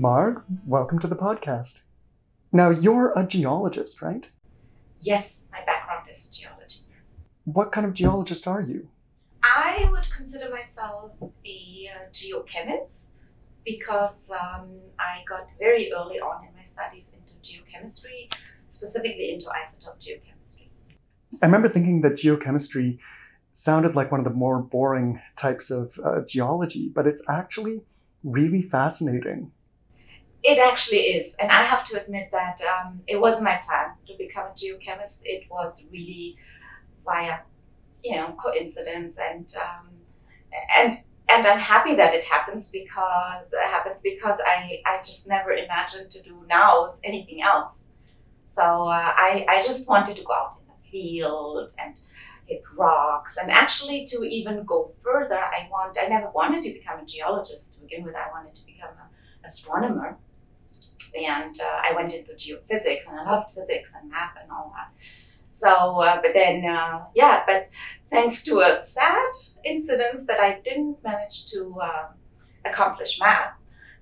Marg. Welcome to the podcast. Now, you're a geologist, right? Yes, my background is geology. What kind of geologist are you? I would consider myself a uh, geochemist because um, I got very early on in my studies into geochemistry, specifically into isotope geochemistry. I remember thinking that geochemistry sounded like one of the more boring types of uh, geology, but it's actually really fascinating. It actually is, and I have to admit that um, it wasn't my plan to become a geochemist. It was really via, you know, coincidence, and um, and and I'm happy that it happens because it happened because I I just never imagined to do now anything else. So uh, I I just wanted to go out in the field and hit rocks, and actually to even go further, I want I never wanted to become a geologist to begin with. I wanted to become an astronomer and uh, I went into geophysics and I loved physics and math and all that. So, uh, but then, uh, yeah, but thanks to a sad incident that I didn't manage to uh, accomplish math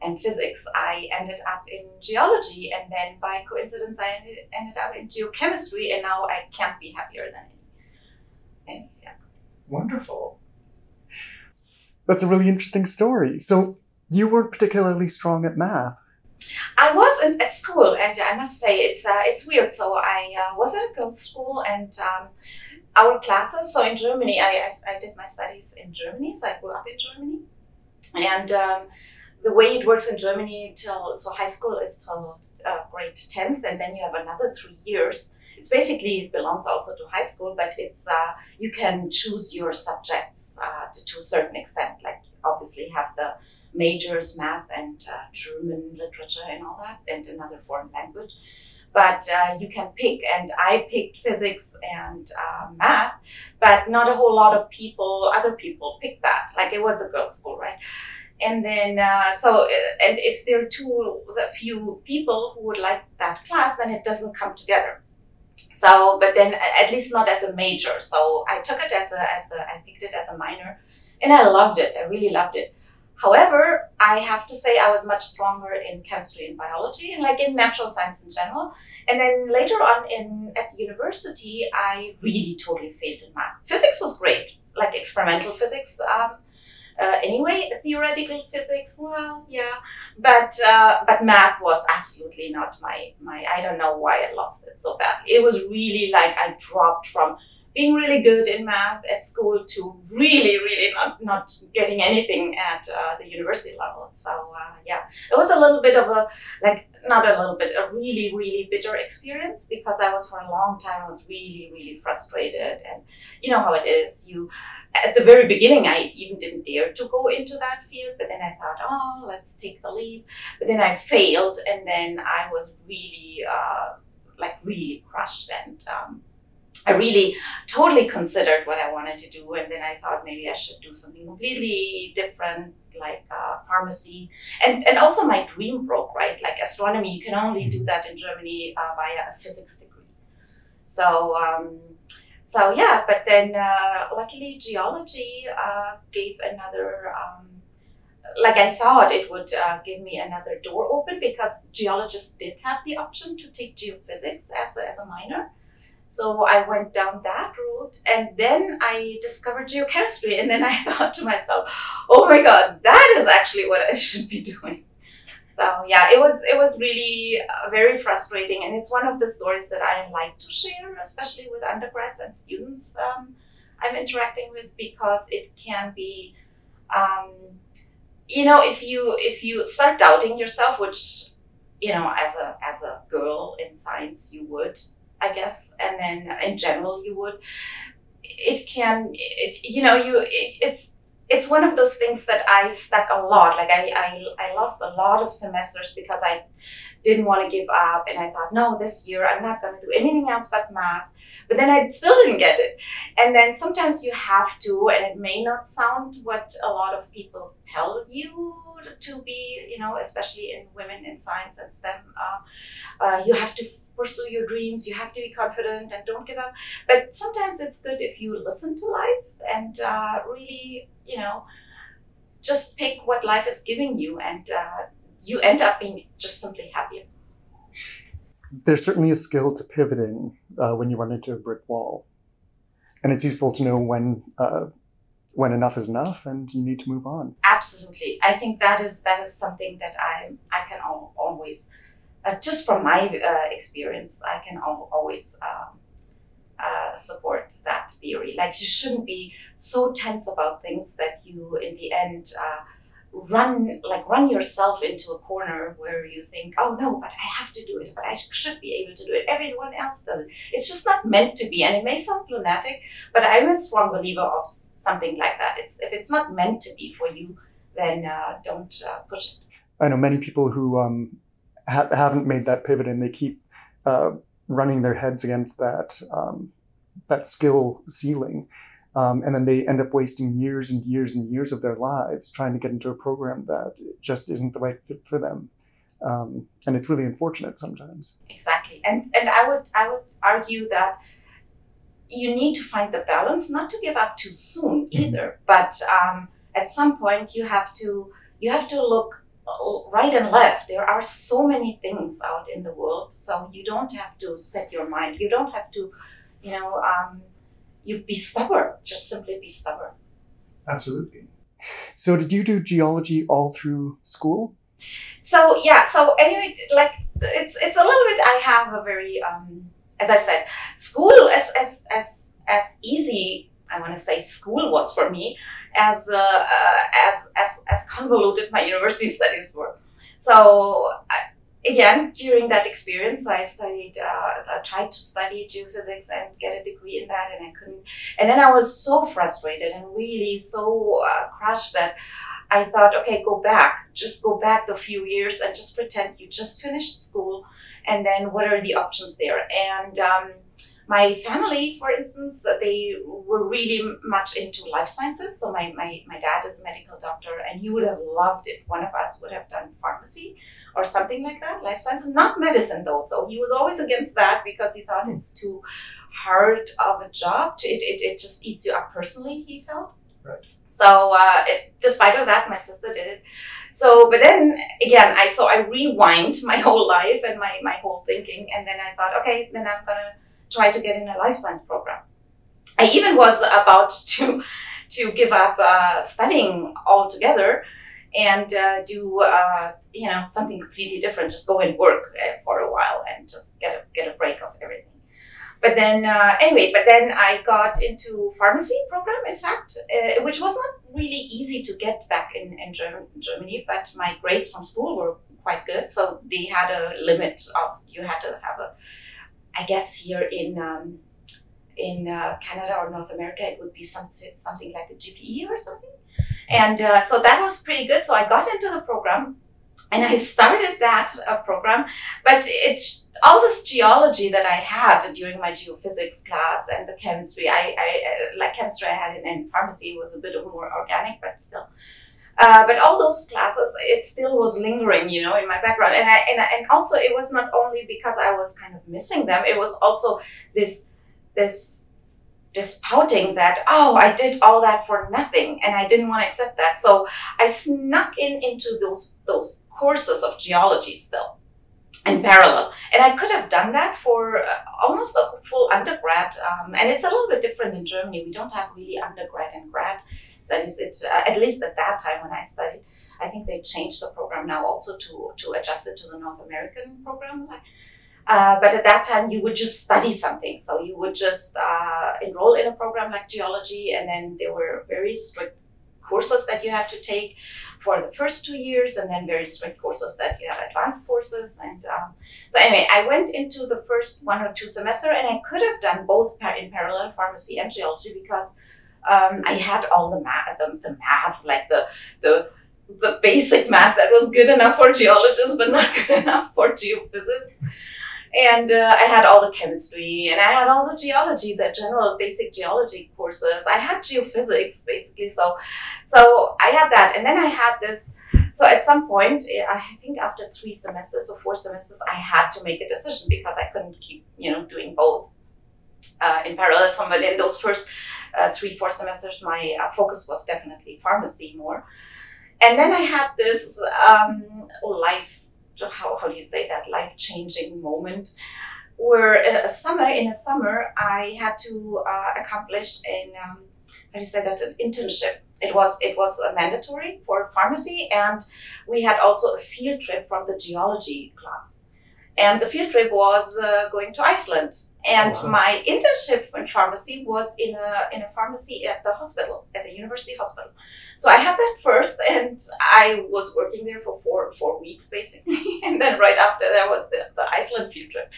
and physics, I ended up in geology, and then by coincidence, I ended, ended up in geochemistry, and now I can't be happier than any. any yeah. Wonderful. That's a really interesting story. So, you weren't particularly strong at math. I was in, at school, and I must say it's uh, it's weird. So I uh, was at a girls' school, and um, our classes. So in Germany, I, I, I did my studies in Germany. So I grew up in Germany, and um, the way it works in Germany till so high school is till uh, grade tenth, and then you have another three years. It's basically it belongs also to high school, but it's uh, you can choose your subjects uh, to, to a certain extent. Like obviously have the majors, math and uh, German literature and all that, and another foreign language. But uh, you can pick, and I picked physics and uh, math, but not a whole lot of people, other people picked that. Like it was a girls' school, right? And then, uh, so, uh, and if there are too few people who would like that class, then it doesn't come together. So, but then at least not as a major. So I took it as a, as a, I picked it as a minor, and I loved it. I really loved it. However, I have to say I was much stronger in chemistry and biology and like in natural science in general. And then later on in at university, I really totally failed in math. Physics was great, like experimental physics. Um, uh, anyway, theoretical physics, well, yeah, but uh, but math was absolutely not my my. I don't know why I lost it so badly. It was really like I dropped from being really good in math at school to really, really not, not getting anything at uh, the university level. So, uh, yeah, it was a little bit of a, like, not a little bit, a really, really bitter experience because I was for a long time, I was really, really frustrated. And you know how it is. You, at the very beginning, I even didn't dare to go into that field, but then I thought, oh, let's take the leap. But then I failed, and then I was really, uh, like, really crushed and, um, I really totally considered what I wanted to do, and then I thought maybe I should do something completely different, like uh, pharmacy, and and also my dream broke right. Like astronomy, you can only do that in Germany uh, via a physics degree. So. Um, so yeah, but then uh, luckily geology uh, gave another um, like I thought it would uh, give me another door open because geologists did have the option to take geophysics as a, as a minor. So I went down that route and then I discovered geochemistry. And then I thought to myself, oh my God, that is actually what I should be doing. So yeah, it was it was really uh, very frustrating, and it's one of the stories that I like to share, especially with undergrads and students um, I'm interacting with, because it can be, um, you know, if you if you start doubting yourself, which you know, as a as a girl in science, you would I guess, and then in general you would. it can, it, you know, you it, it's it's one of those things that I stuck a lot. Like I, I, I lost a lot of semesters because I didn't want to give up, and I thought, no, this year I'm not going to do anything else but math. But then I still didn't get it. And then sometimes you have to, and it may not sound what a lot of people tell you to be, you know, especially in women in science and STEM. Uh, uh, you have to pursue your dreams, you have to be confident and don't give up. But sometimes it's good if you listen to life and uh, really, you know, just pick what life is giving you and uh, you end up being just simply happier. There's certainly a skill to pivoting uh, when you run into a brick wall. And it's useful to know when uh, when enough is enough and you need to move on. Absolutely, I think that is that is something that I I can al- always, uh, just from my uh, experience, I can al- always um, uh, support that theory. Like you shouldn't be so tense about things that you, in the end uh, run like run yourself into a corner where you think oh no but i have to do it but i should be able to do it. Everyone else does it. It's just not meant to be and it may sound lunatic but i'm a strong believer of something like that. It's if it's not meant to be for you then uh, don't uh, push it. I know many people who um, ha- haven't made that pivot and they keep uh, running their heads against that um, that skill ceiling um, and then they end up wasting years and years and years of their lives trying to get into a program that just isn't the right fit for them. Um, and it's really unfortunate sometimes. Exactly, and and I would I would argue that you need to find the balance, not to give up too soon mm-hmm. either, mm-hmm. but um, at some point you have to you have to look right and left. There are so many things out in the world, so you don't have to set your mind. You don't have to, you know. Um, you be stubborn. Just simply be stubborn. Absolutely. So, did you do geology all through school? So yeah. So anyway, like it's it's a little bit. I have a very, um, as I said, school as as as as easy. I want to say school was for me as uh, uh, as as as convoluted my university studies were. So. I, again, during that experience, I studied, uh, I tried to study geophysics and get a degree in that, and I couldn't. And then I was so frustrated and really so uh, crushed that I thought, okay, go back, just go back a few years and just pretend you just finished school, and then what are the options there? And um, my family, for instance, they were really much into life sciences. So my, my, my dad is a medical doctor, and he would have loved if one of us would have done pharmacy or something like that. Life sciences, not medicine though. So he was always against that because he thought it's too hard of a job. It, it, it just eats you up personally, he felt. Right. So uh, it, despite of that, my sister did it. So, but then again, I so I rewind my whole life and my, my whole thinking, and then I thought, okay, then I'm gonna try to get in a life science program. I even was about to to give up uh, studying altogether and uh, do uh, you know something completely different. Just go and work uh, for a while and just get a get a break of everything. But then uh, anyway, but then I got into pharmacy program. In fact, uh, which was not really easy to get back in in Germany, but my grades from school were quite good, so they had a limit of you had to have a I guess here in um, in uh, Canada or North America, it would be something something like a GPA or something. And uh, so that was pretty good. So I got into the program, and I started that uh, program. But it all this geology that I had during my geophysics class and the chemistry, I, I uh, like chemistry I had in, in pharmacy was a bit more organic, but still. Uh, but all those classes, it still was lingering, you know, in my background. And I, and, I, and also it was not only because I was kind of missing them, it was also this, this, this pouting that, oh, I did all that for nothing. And I didn't want to accept that. So I snuck in into those, those courses of geology still in parallel. And I could have done that for uh, almost a full undergrad. Um, and it's a little bit different in Germany. We don't have really undergrad and grad studies. It uh, at least at that time when I studied, I think they changed the program now also to to adjust it to the North American program. Uh, but at that time, you would just study something. So you would just uh, enroll in a program like geology, and then there were very strict courses that you had to take for the first two years, and then very strict courses that you have advanced courses. And um, so anyway, I went into the first one or two semester, and I could have done both par- in parallel pharmacy and geology because um, I had all the math, the, the math, like the the the basic math that was good enough for geologists, but not good enough for geophysics. And uh, I had all the chemistry and I had all the geology, the general basic geology courses. I had geophysics basically. So, so I had that. And then I had this. So at some point, eh, I think after three semesters or four semesters, I had to make a decision because I couldn't keep, you know, doing both uh, in parallel. So in those first uh, three, four semesters, my uh, focus was definitely pharmacy more. And then I had this um, life how, how do you say that life changing moment where in a summer in a summer I had to uh, accomplish an um, how do you say that an internship. It was it was mandatory for pharmacy, and we had also a field trip from the geology class. And the field trip was uh, going to Iceland. And wow. my internship in pharmacy was in a in a pharmacy at the hospital, at the university hospital. So I had that first, and I was working there for four four weeks basically. and then right after that was the, the Iceland field trip.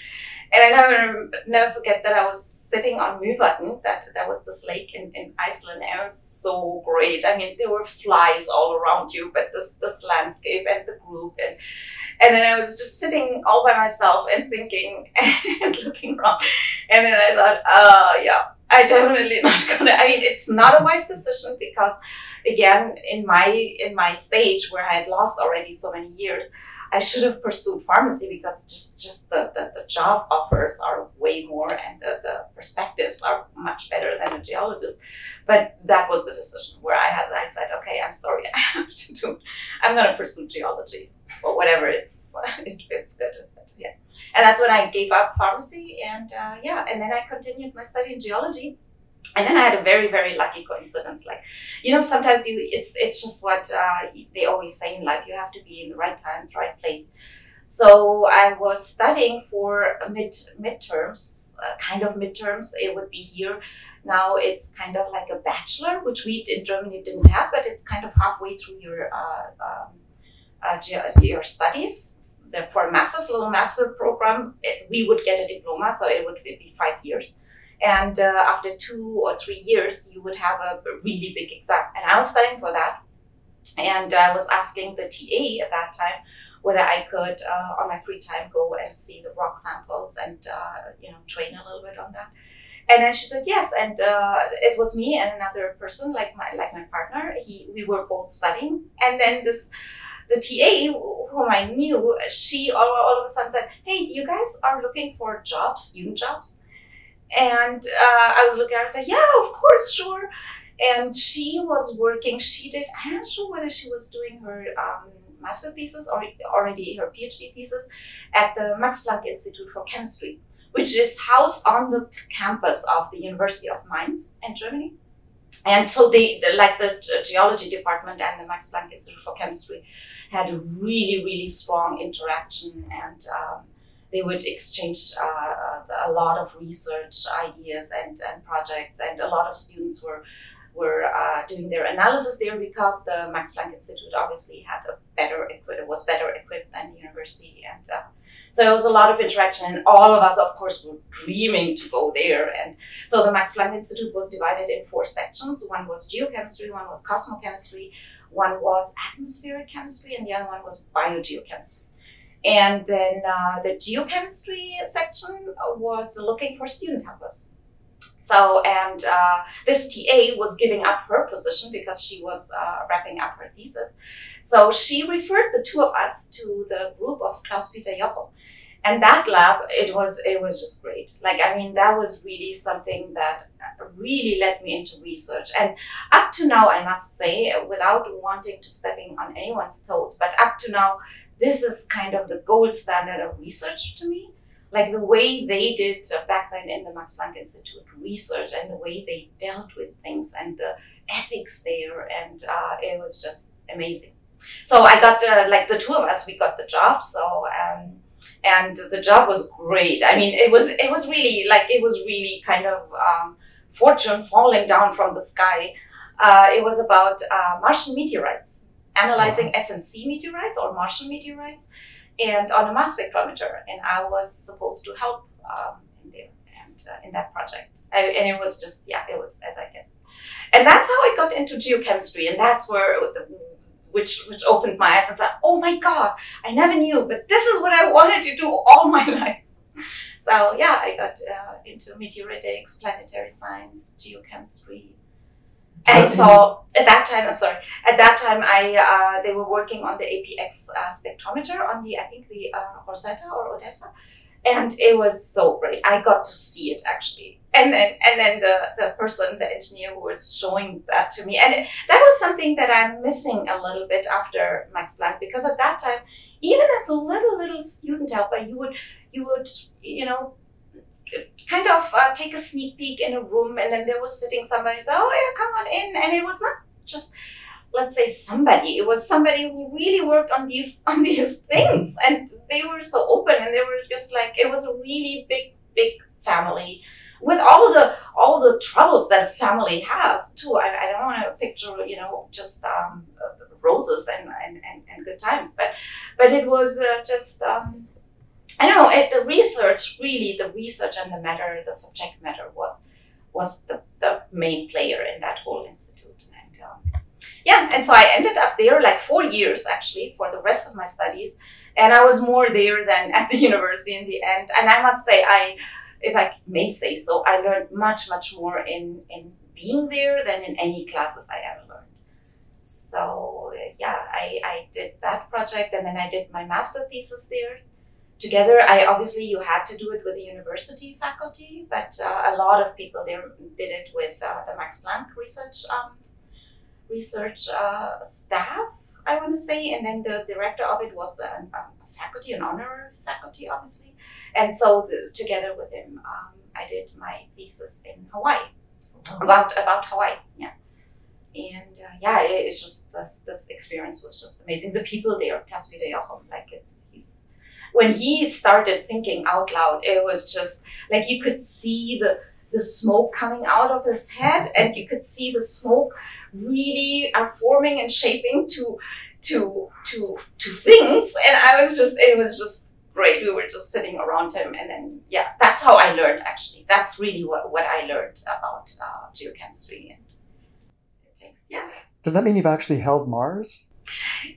And I never never forget that I was sitting on Mývatn, that that was this lake in, in Iceland. And it was so great. I mean, there were flies all around you, but this this landscape and the group and and then I was just sitting all by myself and thinking and looking around. And then I thought, uh, yeah, I definitely not gonna. I mean, it's not a wise decision because, again, in my in my stage where I had lost already so many years, I should have pursued pharmacy because just just the, the, the job offers are way more and the, the perspectives are much better than a geologist. But that was the decision where I had I said, okay, I'm sorry, I have to do. I'm gonna pursue geology or whatever it's it fits better. Yeah, and that's when I gave up pharmacy and uh, yeah, and then I continued my study in geology and then I had a very very lucky coincidence. Like, you know, sometimes you it's it's just what uh, they always say in life. You have to be in the right time, the right place. So I was studying for mid midterms, uh, kind of midterms. It would be here. Now it's kind of like a bachelor, which we in Germany didn't have, but it's kind of halfway through your uh, um, uh, your studies. The, For a master's, little master program, it, we would get a diploma, so it would be five years and uh, after two or three years, you would have a really big exam. And I was studying for that. And I was asking the TA at that time whether I could, uh, on my free time, go and see the rock samples and, uh, you know, train a little bit on that. And then she said yes, and uh, it was me and another person, like my like my partner. He we were both studying, and then this the TA whom I knew, she all, all of a sudden said, "Hey, you guys are looking for jobs, student jobs." And uh, I was looking at her and said, Yeah, of course, sure. And she was working, she did, I'm not sure whether she was doing her um, master thesis or already her PhD thesis at the Max Planck Institute for Chemistry, which is housed on the campus of the University of Mainz in Germany. And so they, the, like the geology department and the Max Planck Institute for Chemistry had a really, really strong interaction and um, they would exchange uh, a lot of research ideas and, and projects, and a lot of students were were uh, doing their analysis there because the Max Planck Institute obviously had a better equi- was better equipped than the university, and uh, so it was a lot of interaction. And all of us, of course, were dreaming to go there. And so the Max Planck Institute was divided in four sections. One was geochemistry, one was cosmochemistry, one was atmospheric chemistry, and the other one was biogeochemistry. And then uh, the geochemistry section was looking for student helpers. So, and uh, this TA was giving up her position because she was uh, wrapping up her thesis. So she referred the two of us to the group of Klaus Peter Jochum. And that lab, it was it was just great. Like I mean, that was really something that really led me into research. And up to now, I must say, without wanting to stepping on anyone's toes, but up to now, this is kind of the gold standard of research to me. Like the way they did back then in the Max Planck Institute research and the way they dealt with things and the ethics there, and uh, it was just amazing. So I got uh, like the two of us, we got the job. So um, and the job was great. I mean, it was it was really like it was really kind of um, fortune falling down from the sky Uh, it was about uh, Martian meteorites, analyzing SNC meteorites or Martian meteorites, and on a mass spectrometer. And I was supposed to help um, in there and uh, in that project. I, and it was just yeah, it was as I can. And that's how I got into geochemistry, and that's where which which opened my eyes and said, "Oh my God, I never knew, but this is what I wanted to do all my life." So yeah, I got uh, into meteoritics, planetary science, geochemistry. And I saw at that time. I'm sorry. At that time, I uh, they were working on the APX uh, spectrometer on the I think the uh, Rosetta or Odessa, and it was so great. I got to see it actually, and then and then the the person, the engineer who was showing that to me, and it, that was something that I'm missing a little bit after Max Planck because at that time, even as a little little student helper, you would you would you know kind of uh, take a sneak peek in a room and then there was sitting somebody say oh yeah come on in. And it was not just let's say somebody. It was somebody who really worked on these on these things. And they were so open and they were just like it was a really big big family. With all the all the troubles that family has too. I, I don't want to picture you know just um, roses and, and, and, and, good times. But but it was uh, just um, I don't know. It, the research, really, the research and the matter, the subject matter was was the, the main player in that whole institute. And um, yeah, and so I ended up there like four years actually for the rest of my studies, and I was more there than at the university in the end. And I must say, I, if I may say so, I learned much much more in in being there than in any classes I ever learned. So yeah, I, I did that project, and then I did my master thesis there together. I obviously you had to do it with the university faculty, but uh, a lot of people there did it with uh, the Max Planck research um, research uh, staff. I want to say, and then the director of it was a, a faculty, an honorary faculty, obviously, and so the, together with him, um, I did my thesis in Hawaii about about Hawaii. Yeah. And uh, yeah, it, it's just this, this experience was just amazing. The people there, Klaus Peter Jochum, like it's he's when he started thinking out loud, it was just like you could see the the smoke coming out of his head, and you could see the smoke really are forming and shaping to to to to things. And I was just it was just great. We were just sitting around him, and then yeah, that's how I learned. Actually, that's really what what I learned about uh, geochemistry and things. Yeah. Does that mean you've actually held Mars?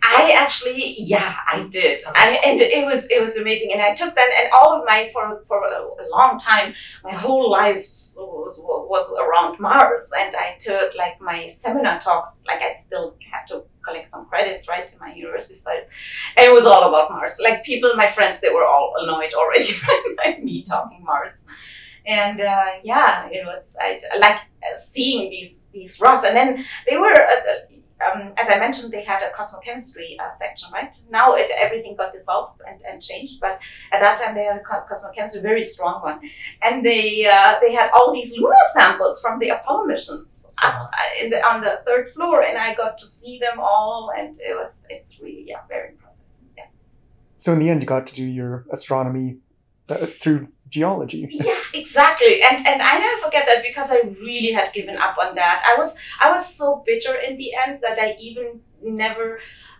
I actually, yeah, I did, and, and it was it was amazing. And I took that, and all of my for for a long time, my whole life was, was around Mars, and I took like my seminar talks. Like I still had to collect some credits, right, in my university studies, and it was all about Mars. Like people, my friends, they were all annoyed already by me talking Mars, and uh, yeah, it was I like seeing these these rocks, and then they were. Uh, um, as I mentioned, they had a cosmochemistry uh, section, right? Now it, everything got dissolved and, and changed, but at that time they had a cosmochemistry, very strong one, and they uh, they had all these lunar samples from the Apollo missions up uh-huh. uh, the, on the third floor, and I got to see them all, and it was it's really yeah very impressive. Yeah. So in the end, you got to do your astronomy uh, through geology. Yeah, exactly. And and I never forget that because I really had given up on that. I was I was so bitter in the end that I even never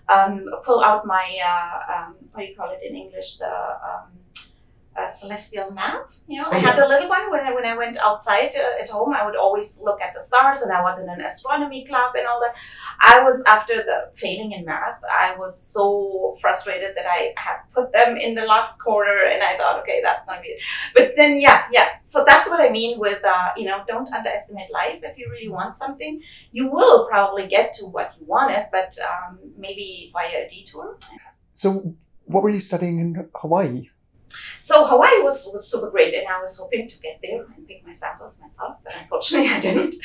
um, pull out my uh, um, what do you call it in English the um, uh, celestial map. You know, oh, I had a little one when I when I went outside uh, at home. I would always look at the stars, and I was in an astronomy club and all that. I was after the failing in math. I was so frustrated that I had put them in the last corner, and I thought, okay, that's be it. But then, yeah, yeah. So that's what I mean with uh, you know, don't underestimate life. If you really want something, you will probably get to what you wanted, but um, maybe via a detour. So, what were you studying in Hawaii? So Hawaii was, was super great, and I was hoping to get there and pick my samples myself, but unfortunately I didn't.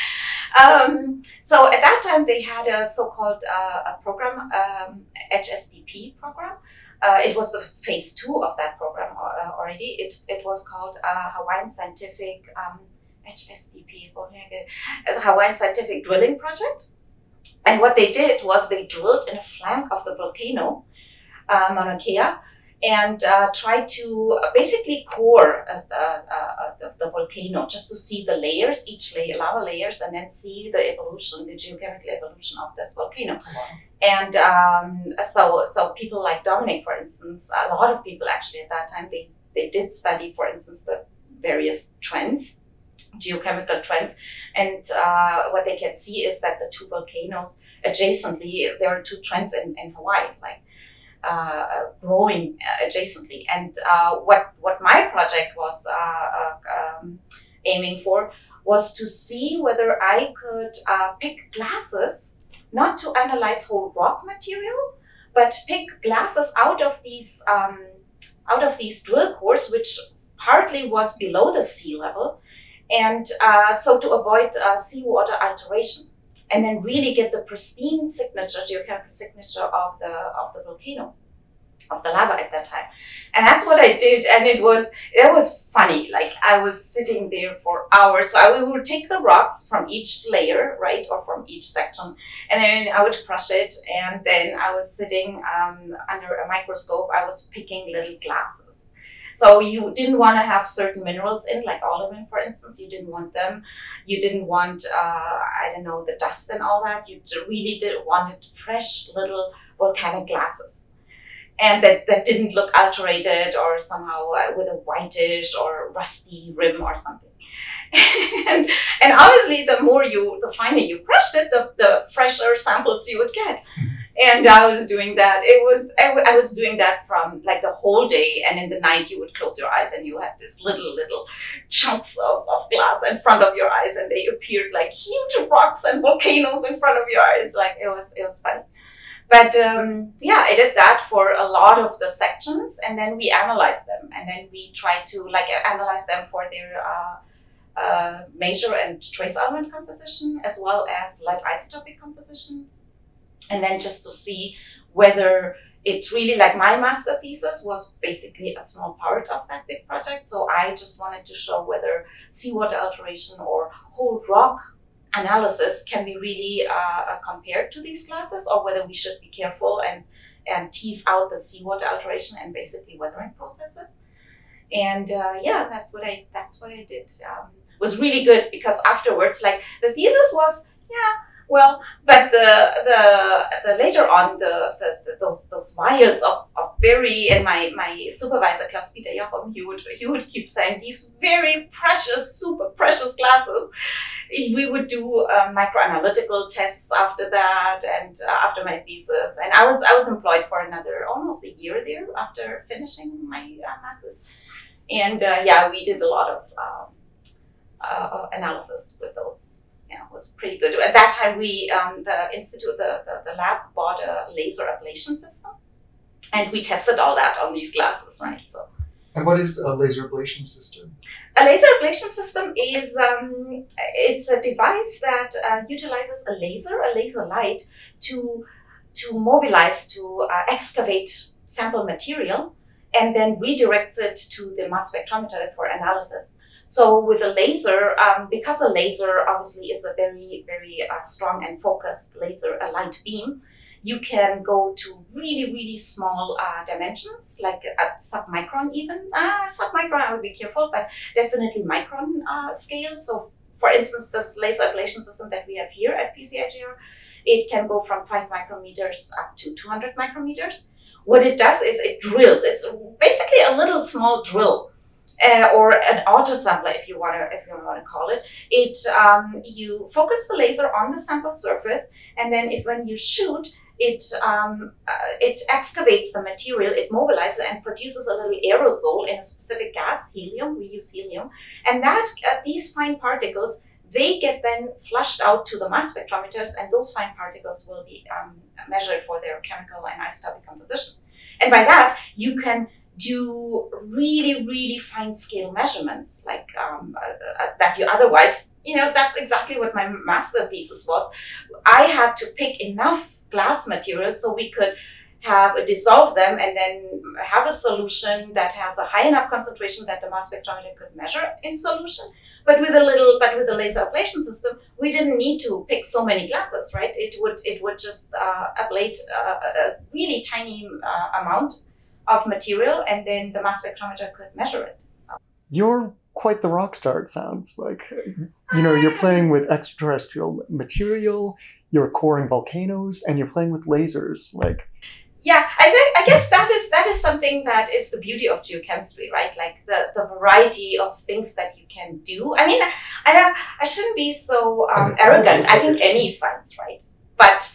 Um, so at that time they had a so-called uh, a program, um, HSDP program. Uh, it was the phase two of that program uh, already. It, it was called uh, Hawaiian Scientific um, HSDP, Hawaiian Scientific Drilling Project. And what they did was they drilled in a flank of the volcano, uh, Mauna Kea, and uh, try to basically core uh, uh, the, the, volcano just to see the layers, each layer, lava layers, and then see the evolution, the geochemical evolution of this volcano. Wow. And um, so, so people like Dominique, for instance, a lot of people actually at that time they they did study, for instance, the various trends geochemical trends. And uh, what they can see is that the two volcanoes adjacently, there are two trends in, in Hawaii, like uh, growing adjacently. And uh, what, what my project was uh, uh, um, aiming for was to see whether I could uh, pick glasses, not to analyze whole rock material, but pick glasses out of these um, out of these drill cores, which partly was below the sea level, and uh, so to avoid uh, seawater alteration and then really get the pristine signature, geochemical signature of the of the volcano, of the lava at that time. And that's what I did, and it was it was funny. Like I was sitting there for hours. So I would take the rocks from each layer, right, or from each section, and then I would crush it, and then I was sitting um, under a microscope. I was picking little glasses so you didn't want to have certain minerals in, like olivine, for instance. You didn't want them. You didn't want, uh, I don't know, the dust and all that. You really did wanted fresh little volcanic glasses. And that, that didn't look alterated or somehow uh, with a whitish or rusty rim or something. and, and obviously, the more you, the finer you crushed it, the, the fresher samples you would get and I was doing that. It was I, w- I was doing that from like the whole day, and in the night you would close your eyes and you had this little little chunks of, of glass in front of your eyes, and they appeared like huge rocks and volcanoes in front of your eyes. Like it was it was funny. But um, yeah, I did that for a lot of the sections, and then we analyzed them, and then we tried to like analyze them for their uh, uh, major and trace element composition, as well as light isotopic compositions and then just to see whether it really like my master thesis was basically a small part of that big project. So i just wanted to show whether seawater alteration or whole rock analysis can be really uh, compared to these classes or whether we should be careful and and tease out the seawater alteration and basically weathering processes. And uh, yeah that's what i that's what i did. Um, was really good because afterwards like the thesis was yeah well, but the the, the later on the, the, the, those those vials of, of very and my my supervisor Klaus Peter Jochum he would he would keep saying these very precious super precious glasses. We would do um, microanalytical tests after that and uh, after my thesis, and I was I was employed for another almost a year there after finishing my uh, master's, and uh, yeah, we did a lot of um, uh, analysis with those yeah, was pretty good. At that time, we um, the institute, the, the, the lab bought a laser ablation system, and we tested all that on these glasses, right? So. And what is a laser ablation system? A laser ablation system is um, it's a device that uh, utilizes a laser, a laser light, to to mobilize to uh, excavate sample material, and then redirects it to the mass spectrometer for analysis. So with a laser, um, because a laser obviously is a very, very uh, strong and focused laser, a light beam, you can go to really, really small uh, dimensions, like at submicron even. Uh, submicron, I would be careful, but definitely micron uh, scale. So for instance, this laser ablation system that we have here at PCIGR, it can go from 5 micrometers up to 200 micrometers. What it does is it drills. It's basically a little small drill uh, or an autosampler, if you want to, if you want to call it. It um, you focus the laser on the sample surface, and then if when you shoot, it um, uh, it excavates the material, it mobilizes and produces a little aerosol in a specific gas, helium. We use helium, and that uh, these fine particles they get then flushed out to the mass spectrometers, and those fine particles will be um, measured for their chemical and isotopic composition. And by that, you can do really, really fine scale measurements, like um, uh, uh, that you otherwise, you know, that's exactly what my master thesis was. I had to pick enough glass materials so we could have dissolve them and then have a solution that has a high enough concentration that the mass spectrometer could measure in solution. But with a little, but with a laser ablation system, we didn't need to pick so many glasses, right? It would it would just uh, ablate uh, a really tiny uh, amount of material, and then the mass spectrometer could measure it. So. You're quite the rock star, it sounds like. You know, you're playing with extraterrestrial material, you're coring volcanoes, and you're playing with lasers. Like, yeah, I think I guess that is that is something that is the beauty of geochemistry, right? Like the, the variety of things that you can do. I mean, I I shouldn't be so um, arrogant. I think any science, right? But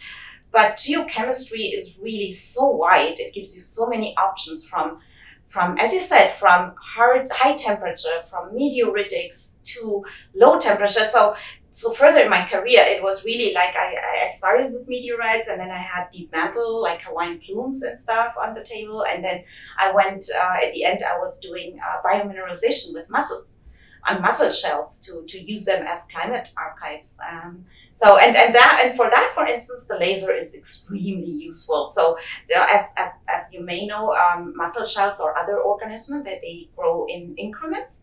but geochemistry is really so wide. It gives you so many options from from as you said from hard high temperature from meteoritics to low temperature. So so further in my career, it was really like I, I started with meteorites and then I had deep mantle, like Hawaiian plumes and stuff on the table. And then I went, uh, at the end, I was doing uh, biomineralization with mussels on mussel shells to, to use them as climate archives. Um, so, and, and that, and for that, for instance, the laser is extremely useful. So, you know, as, as, as you may know, um, mussel shells or other organisms that they grow in increments.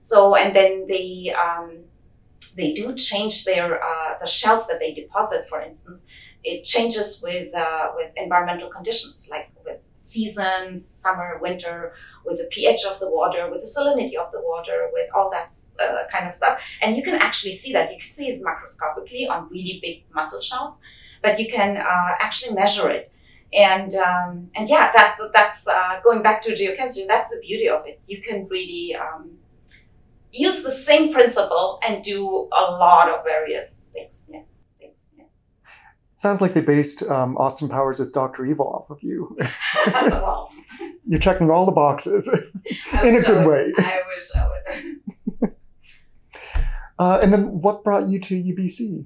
So, and then they, um, they do change their uh, the shells that they deposit. For instance, it changes with uh, with environmental conditions, like with seasons, summer, winter, with the pH of the water, with the salinity of the water, with all that uh, kind of stuff. And you can actually see that. You can see it macroscopically on really big mussel shells, but you can uh, actually measure it. And um, and yeah, that that's uh, going back to geochemistry. That's the beauty of it. You can really um, use the same principle and do a lot of various things. Yeah. Sounds like they based um, Austin Powers as Doctor Evil off of you. well, You're checking all the boxes in a good way. I wish I would. uh, and then, what brought you to UBC?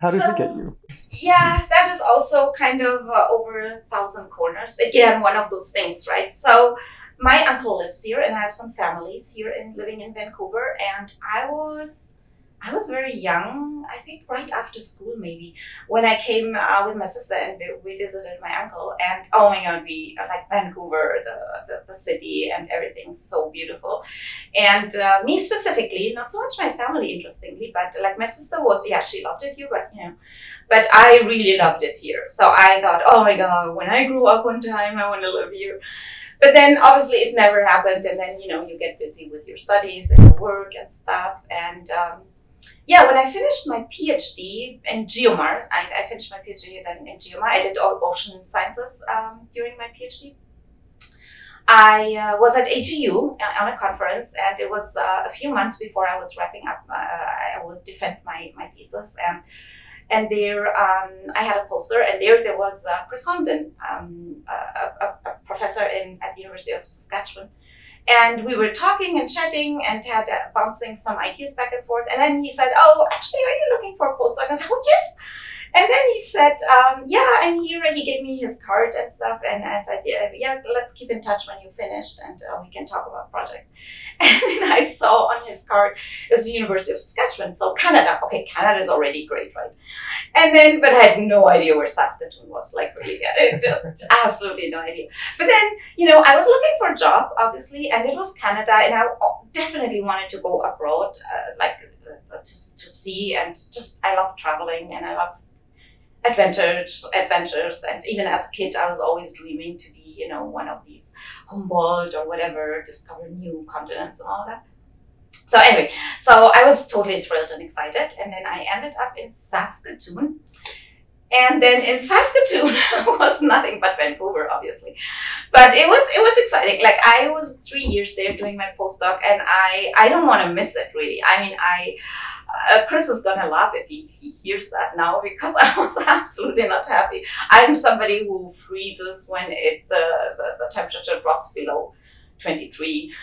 How did so, we get you? Yeah, that is also kind of uh, over a thousand corners. Again, one of those things, right? So my uncle lives here and I have some families here in living in Vancouver and I was I was very young, I think right after school maybe, when I came uh, with my sister and we visited my uncle. And oh my God, we like Vancouver, the, the, the city and everything, so beautiful. And uh, me specifically, not so much my family, interestingly, but like my sister was, yeah, she loved it here, but you know, but I really loved it here. So I thought, oh my God, when I grew up one time, I want to live here but then obviously it never happened and then you know you get busy with your studies and your work and stuff and um, yeah when i finished my phd in geomar i, I finished my phd then in geomar. I did all ocean sciences um, during my phd I uh, was at AGU uh, on a conference, and it was uh, a few months before I was wrapping up. Uh, I would defend my, my thesis, and and there um, I had a poster, and there there was uh, Chris Holmden, um, a, a, a, professor in at the University of Saskatchewan, and we were talking and chatting and had uh, bouncing some ideas back and forth. And then he said, "Oh, actually, are you looking for a postdoc?" I said, "Oh, yes." And then he said, um, "Yeah, I'm here." And he gave me his card and stuff. And I said, "Yeah, yeah let's keep in touch when you finished, and uh, we can talk about project." And then I saw on his card it was the University of Saskatchewan, so Canada. Okay, Canada is already great, right? And then, but I had no idea where Saskatoon was. Like, really, just absolutely no idea. But then, you know, I was looking for a job, obviously, and it was Canada, and I definitely wanted to go abroad, uh, like uh, to, to see and just I love traveling and I love adventures, adventures, and even as a kid, I was always dreaming to be, you know, one of these Humboldt or whatever, discover new continents and all that. So anyway, so I was totally thrilled and excited, and then I ended up in Saskatoon. And then in Saskatoon was nothing but Vancouver, obviously, but it was it was exciting. Like I was three years there doing my postdoc, and I I don't want to miss it really. I mean, I uh, Chris is gonna laugh if he, he hears that now because I was absolutely not happy. I'm somebody who freezes when it the, the, the temperature drops below 23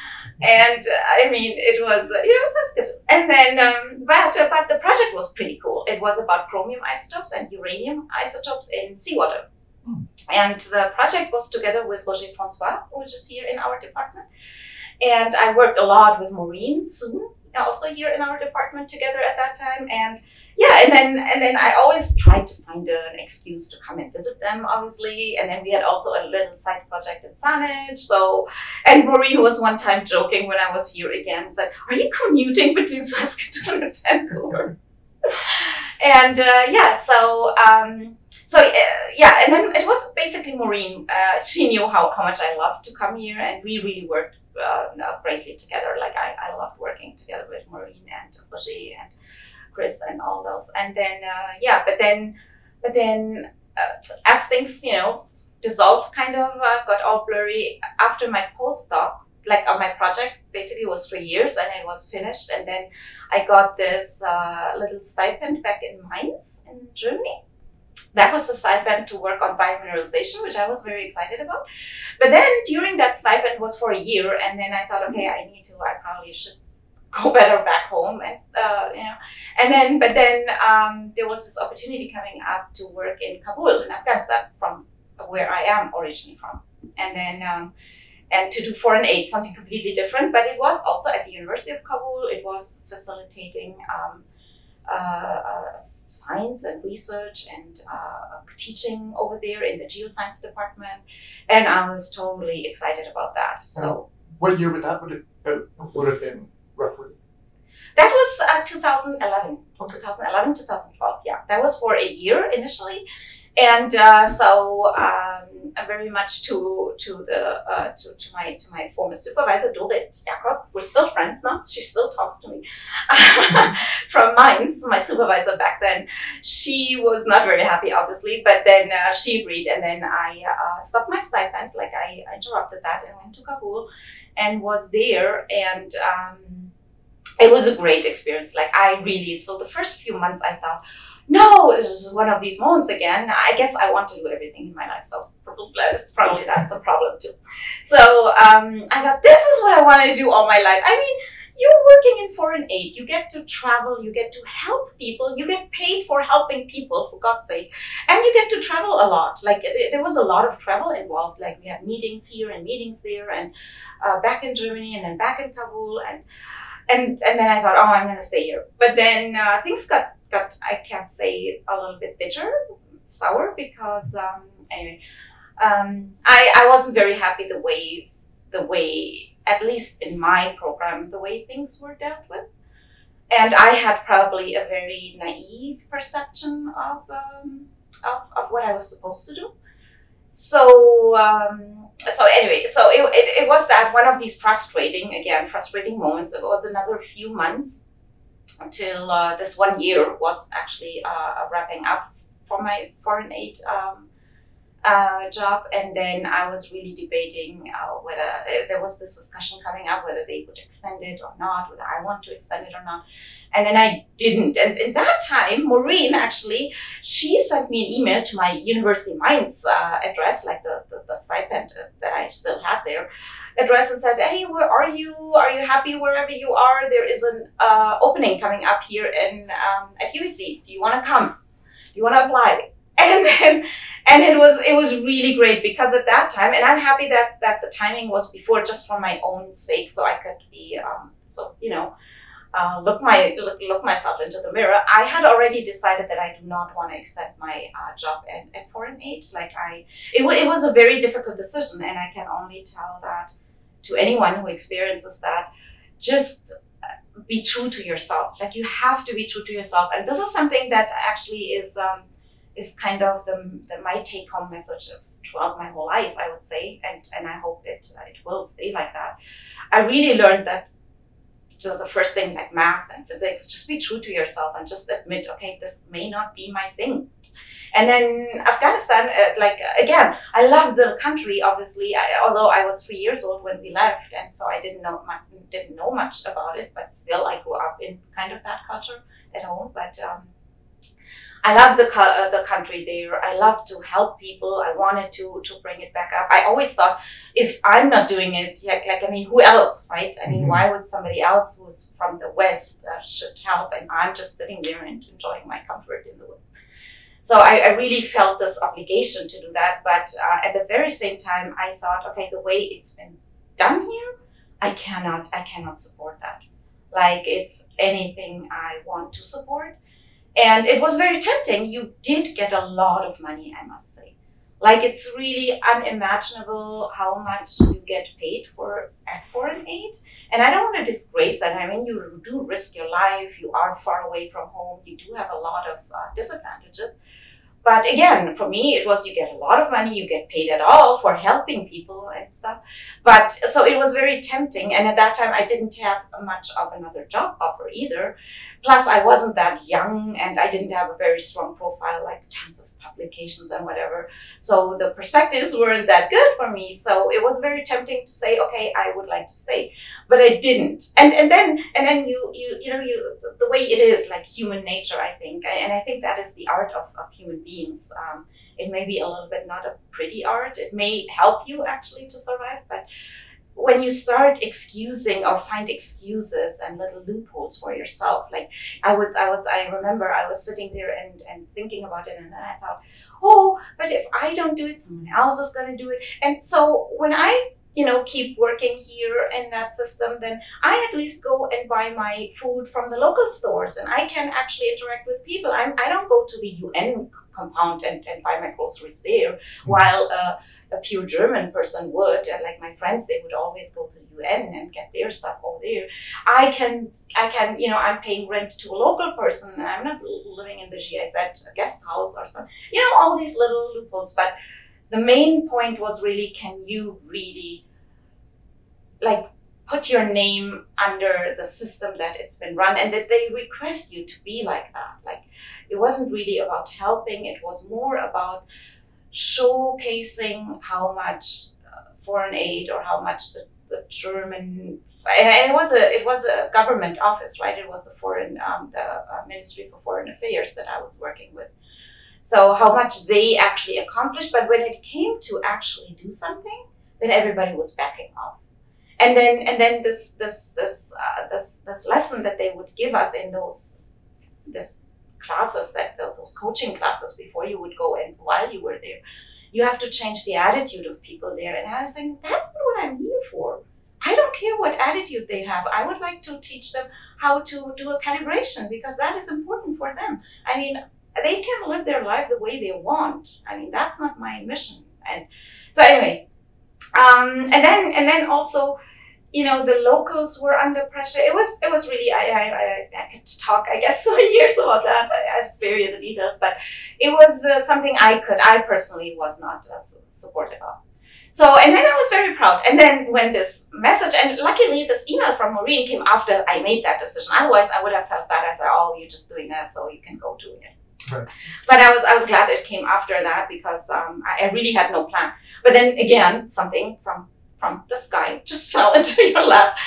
and uh, i mean it was uh, you know that's good. And then um, but uh, but the project was pretty cool. It was about chromium isotopes and uranium isotopes in seawater. Mm. and the project was together with roger francois which is here in our department. And i worked a lot with maureen soon also here in our department together at that time and yeah and then and then i always tried to find an excuse to come and visit them obviously and then we had also a little side project in Saanich so and maureen was one time joking when i was here again said are you commuting between saskatoon and vancouver and uh, yeah so um, so uh, yeah, and then it was basically Maureen. Uh, she knew how, how much I loved to come here, and we really worked uh, greatly together. Like I, I loved working together with Maureen and Roger and Chris and all those. And then uh, yeah, but then but then uh, as things you know dissolved, kind of uh, got all blurry after my postdoc. Like on my project, basically was three years, and it was finished. And then I got this little stipend back in Mainz in Germany that was the stipend to work on biomineralization, which I was very excited about. But then during that stipend was for a year, and then I thought, okay, I need to, I probably should go better back home, and uh, you know, and then, but then um, there was this opportunity coming up to work in Kabul in Afghanistan, from where I am originally from, and then. Um, and to do foreign aid, something completely different, but it was also at the University of Kabul. It was facilitating um, Uh, uh, science and research and uh, teaching over there in the geoscience department, and I was totally excited about that. Uh, so, what year would that would have, would have been roughly? That was 2011, okay. 2011, 2012. Yeah, that was for a year initially, and so. Um, very much to to the uh, to, to my to my former supervisor Dorrit Jacob. We're still friends now. She still talks to me from Mainz, my supervisor back then. She was not very happy, obviously, but then uh, she agreed, and then I uh, stopped my stipend. Like I interrupted that and went to Kabul, and was there and. Um, it was a great experience. Like I really, so the first few months I thought, no, this is one of these moments again. I guess I want to do everything in my life. So probably that's a problem too. So um, I thought, this is what I want to do all my life. I mean, you're working in foreign aid. You get to travel. You get to help people. You get paid for helping people, for God's sake. And you get to travel a lot. Like there was a lot of travel involved. Like we had meetings here and meetings there, and uh, back in Germany, and then back in Kabul, and and and then I thought, oh, I'm going to stay here. But then uh, things got got I can't say a little bit bitter, sour because um, anyway, um, I I wasn't very happy the way the way at least in my program the way things were dealt with. And I had probably a very naive perception of, um, of, of what I was supposed to do so um, so anyway so it, it, it, was that one of these frustrating again frustrating moments it was another few months until uh, this one year was actually uh, wrapping up for my foreign aid um, uh, job, and then I was really debating uh, whether uh, there was this discussion coming up whether they would extend it or not, whether I want to extend it or not, and then I didn't. And in that time, Maureen actually she sent me an email to my University Mainz uh, address, like the, the, the stipend that I still had there, address, and said, "Hey, where are you? Are you happy wherever you are? There is an uh, opening coming up here in um, at UBC. Do you want to come? Do you want to apply?" And then and it was it was really great because at that time and i'm happy that that the timing was before just for my own sake so i could be um, so you know uh, look my look, look myself into the mirror i had already decided that i do not want to accept my uh, job at, at foreign aid like i it, it was a very difficult decision and i can only tell that to anyone who experiences that just be true to yourself like you have to be true to yourself and this is something that actually is um, is kind of the, the my take home message throughout my whole life, I would say, and, and I hope it, it will stay like that. I really learned that so the first thing like math and physics, just be true to yourself and just admit, okay, this may not be my thing. And then Afghanistan, uh, like again, I love the country. Obviously, I, although I was three years old when we left, and so I didn't know much, didn't know much about it. But still, I grew up in kind of that culture at home. But um, I love the uh, the country there. I love to help people. I wanted to to bring it back up. I always thought if I'm not doing it, like like I mean, who else, right? I mean, mm-hmm. why would somebody else who's from the West uh, should help? And I'm just sitting there and enjoying my comfort in the woods. So I, I really felt this obligation to do that. But uh, at the very same time, I thought, okay, the way it's been done here, I cannot I cannot support that. Like it's anything I want to support and it was very tempting. You did get a lot of money, I must say. Like it's really unimaginable how much you get paid for foreign aid. And I don't want to disgrace that. I mean, you do risk your life. You are far away from home. You do have a lot of uh, disadvantages. but again, for me, it was you get a lot of money, you get paid at all for helping people and stuff. But so it was very tempting. And at that time, I didn't have much of another job offer either. Plus, I wasn't that young and I didn't have a very strong profile, like tons of publications and whatever. So the perspectives weren't that good for me. So it was very tempting to say, okay, I would like to stay, but I didn't. And and then and then you you you know you the way it is like human nature, I think, and I think that is the art of, of human beings. Um, it may be a little bit not a pretty art. It may help you actually to survive, but when you start excusing or find excuses and little loopholes for yourself like i was i was i remember i was sitting there and and thinking about it and then i thought oh but if i don't do it someone else is going to do it and so when i you know keep working here in that system then i at least go and buy my food from the local stores and i can actually interact with people I'm, i don't go to the un compound and, and buy my groceries there mm-hmm. while uh, a pure German person would, and like my friends, they would always go to the UN and get their stuff over there. I can, I can, you know, I'm paying rent to a local person, and I'm not living in the GIZ guest house or something. You know, all these little loopholes. But the main point was really, can you really, like, put your name under the system that it's been run, and that they request you to be like that. Like, it wasn't really about helping; it was more about showcasing how much uh, foreign aid or how much the, the German and it was a it was a government office, right? It was a foreign um, the uh, Ministry for Foreign Affairs that I was working with. So how much they actually accomplished, but when it came to actually do something, then everybody was backing off. And then and then this this this uh, this this lesson that they would give us in those this classes that those coaching classes before you would go and while you were there. You have to change the attitude of people there. And i was saying that's not what i'm here for. I don't care what attitude they have. I would like to teach them how to do a calibration because that is important for them. I mean they can live their life the way they want. I mean that's not my mission. And so anyway um, and then and then also you know the locals were under pressure. It was it was really i i, I, I could talk i guess for years about that. I, I spare you the details but it was uh, something i could i personally was not uh, supportive of. So and then i was very proud. And then when this message and luckily this email from maureen came after i made that decision. Otherwise i would have felt bad. As oh you're just doing that so you can go do it. Right. But I was I was glad it came after that because um, I, I really had no plan. But then again, something from from the sky just fell into your lap.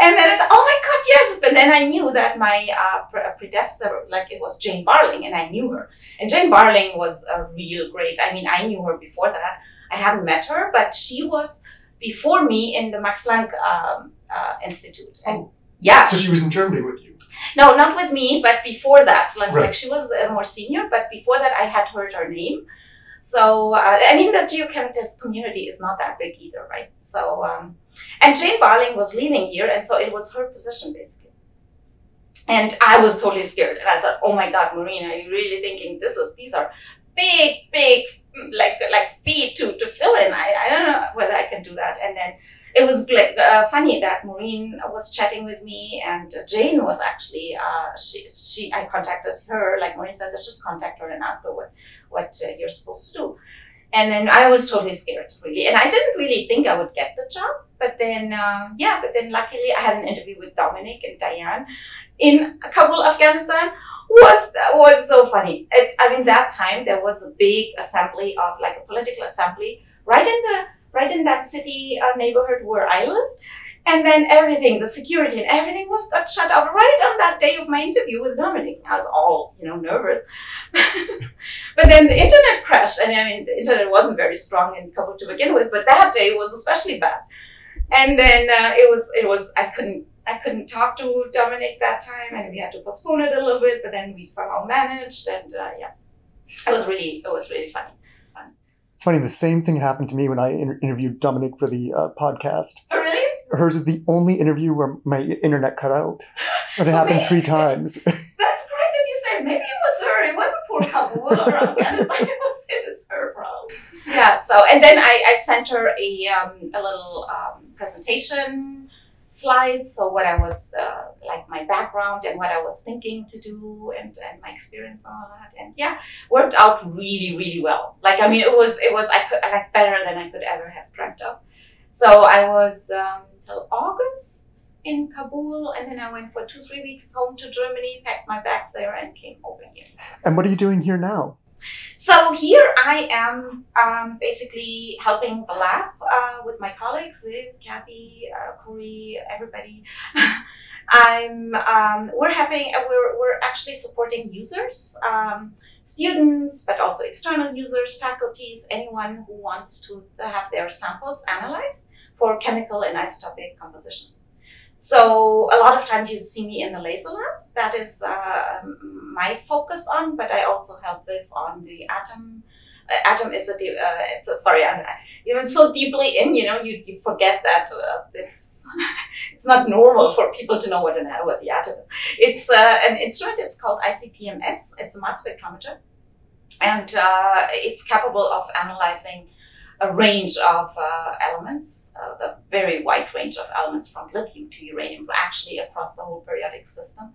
And then it's, oh my God, yes. But then I knew that my uh, uh, predecessor, like it was Jane Barling, and I knew her. And Jane Barling was a real great. I mean, I knew her before that. I hadn't met her, but she was before me in the Max Planck um, uh, Institute. And oh. yeah. So she was in Germany with you? No, not with me, but before that. Like, right. like she was uh, more senior, but before that, I had heard her name. So uh, I mean, the geochemical community is not that big either, right? So um, and Jane Barling was leaving here, and so it was her position basically. And I was totally scared, and I said, "Oh my God, Marina, are you really thinking this is these are big, big like like feet to to fill in? I I don't know whether I can do that." And then it was uh, funny that Maureen was chatting with me and Jane was actually uh, she she I contacted her like Maureen said let's just contact her and ask her what what uh, you're supposed to do. And then I was totally scared really. And I didn't really think I would get the job but then uh, yeah but then luckily I had an interview with Dominique and Diane in Kabul Afghanistan. Was was so funny. It, I mean that time there was a big assembly of like a political assembly right in the right in that city uh, neighborhood where I live. And then everything, the security and everything was got shut out right on that day of my interview with Dominique. I was all, you know, nervous. but then the internet crashed. And I mean, the internet wasn't very strong in Kabul to begin with, but that day was especially bad. And then uh, it was, it was, I couldn't, I couldn't talk to Dominique that time and we had to postpone it a little bit, but then we somehow managed. And uh, yeah, it was really, it was really funny. It's funny, the same thing happened to me when I inter- interviewed Dominique for the uh, podcast. Oh, really? Hers is the only interview where my internet cut out. But it so happened three times. That's great that you said. Maybe it was her. It wasn't poor Kabul or Afghanistan. it was it is her problem. Yeah. So and then I, I sent her a um, a little um, presentation slides. So what I was uh, like my background and what I was thinking to do and, and my experience and all that. And yeah, worked out really, really well. Like, I mean, it was, it was, I could, like better than I could ever have dreamt of. So I was um, till August in Kabul, and then I went for two, three weeks home to Germany, packed my bags there, and came over here. And what are you doing here now? So here I am um, basically helping the lab uh, with my colleagues, with Kathy, uh, Corey, everybody. I'm um, we're having uh, we're we're actually supporting users, um, students, but also external users, faculties, anyone who wants to have their samples analyzed for chemical and isotopic compositions. So a lot of times you see me in the laser lab. That is uh, my focus on, but I also help with on the atom. Uh, atom is a, uh, it's a sorry, I'm you so deeply in, you know, you, you forget that uh, it's it's not normal for people to know what an what the atom is. It's uh, an instrument. It's called ICP-MS. It's a mass spectrometer, and uh, it's capable of analyzing a range of uh, elements, uh, the very wide range of elements from lithium to uranium, actually across the whole periodic system.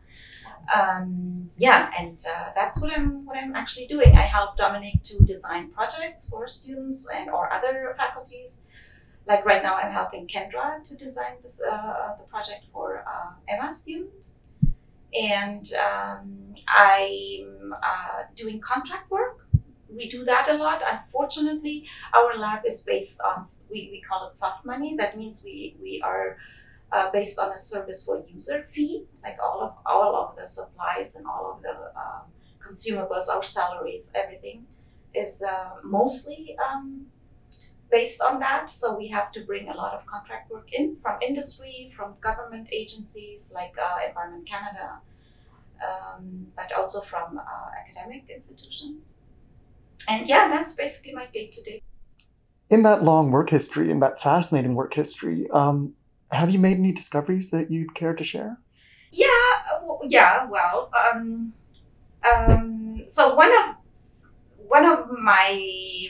Um, yeah, and uh, that's what I'm what I'm actually doing. I help Dominique to design projects for students and or other faculties. Like right now, I'm helping Kendra to design this uh, the project for uh, Emma students, and um, I'm uh, doing contract work we do that a lot. Unfortunately, our lab is based on we, we call it soft money. That means we we are uh, based on a service for user fee, like all of all of the supplies and all of the um, consumables, our salaries, everything is uh, mostly um, based on that. So we have to bring a lot of contract work in from industry, from government agencies like uh, Environment Canada, um, but also from uh, academic institutions and yeah, that's basically my day to day. In that long work history, in that fascinating work history, um, have you made any discoveries that you'd care to share? Yeah, yeah. Well, um, um, so one of one of my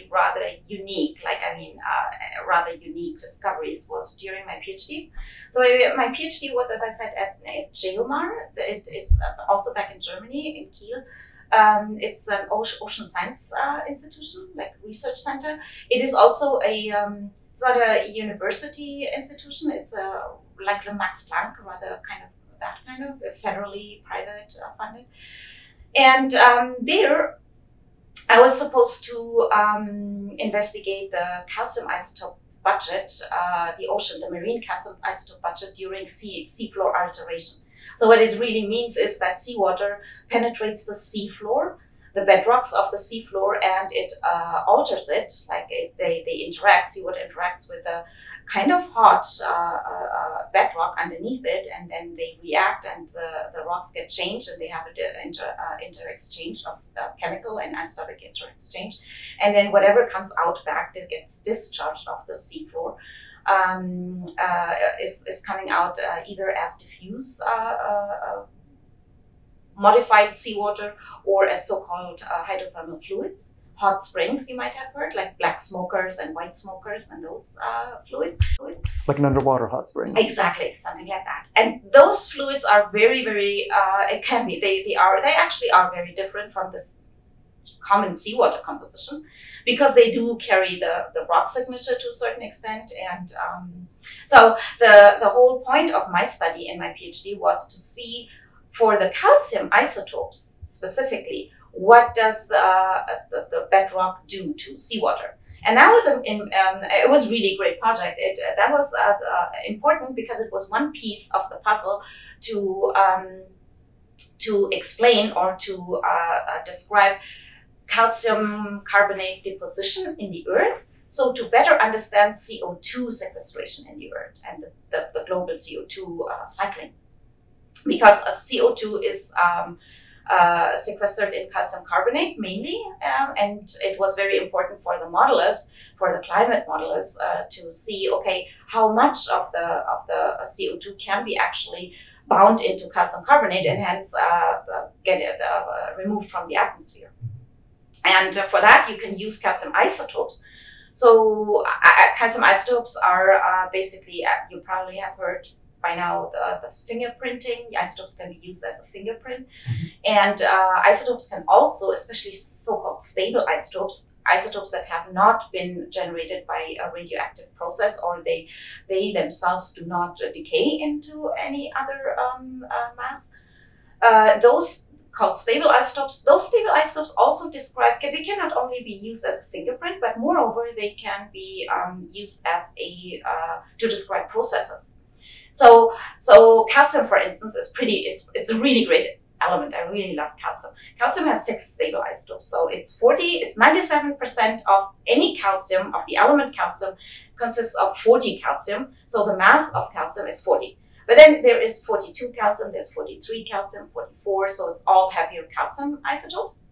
rather unique, like I mean, uh, rather unique discoveries was during my PhD. So my PhD was, as I said, at, at Geomar. It, it's also back in Germany in Kiel. Um, it's an ocean science uh, institution, like research center. It is also a um, it's not a university institution. It's a like the Max Planck, rather kind of that kind of federally private uh, funded. And um, there, I was supposed to um, investigate the calcium isotope budget, uh, the ocean, the marine calcium isotope budget during sea seafloor alteration. So what it really means is that seawater penetrates the seafloor, the bedrocks of the seafloor, and it uh, alters it. Like it, they, they interact, seawater interacts with the kind of hot uh, uh, uh, bedrock underneath it, and then they react, and the, the rocks get changed, and they have an inter, uh, inter exchange of chemical and isotopic inter exchange, and then whatever comes out back that gets discharged off the seafloor um, uh, is, is coming out uh, either as diffuse uh, modified seawater or as so-called hydrothermal fluids hot springs you might have heard, like black smokers and white smokers and those uh, fluids, fluids. Like an underwater hot spring. Exactly, something like that. And those fluids are very, very. Uh, it can be. They they are. They actually are very different from this common seawater composition because they do carry the, the rock signature to a certain extent. And um, so the, the whole point of my study in my PhD was to see for the calcium isotopes specifically, what does uh, the, the bedrock do to seawater? And that was in, um, it was really great project. It that was uh, uh, important because it was one piece of the puzzle to um, to explain or to uh, uh describe calcium carbonate deposition in the earth. So to better understand CO2 sequestration in the earth and the, the, the global CO2 uh, cycling. Because CO2 is um, uh, sequestered in calcium carbonate mainly, um, and it was very important for the modelers, for the climate modelers, uh, to see okay how much of the of the CO2 can be actually bound into calcium carbonate and hence uh, get it uh, removed from the atmosphere. And for that, you can use calcium isotopes. So uh, calcium isotopes are uh, basically, uh, you probably have heard by now the, the fingerprinting. Isotopes can be used as a fingerprint, and uh, isotopes can also, especially so-called stable isotopes, isotopes that have not been generated by a radioactive process or they they themselves do not decay into any other um, uh, mass. Uh, those called stable isotopes. Those stable isotopes also describe they can not only be used as a fingerprint, but moreover they can be um, used as a uh, to describe processes. So so calcium, for instance, is pretty. It's it's a really great element. I really love calcium. Calcium has six stable isotopes, so it's forty. It's ninety-seven percent of any calcium of the element calcium consists of forty calcium. So the mass of calcium is forty. But then there is 42 calcium, there's 43 calcium, 44, so it's all heavier calcium isotopes,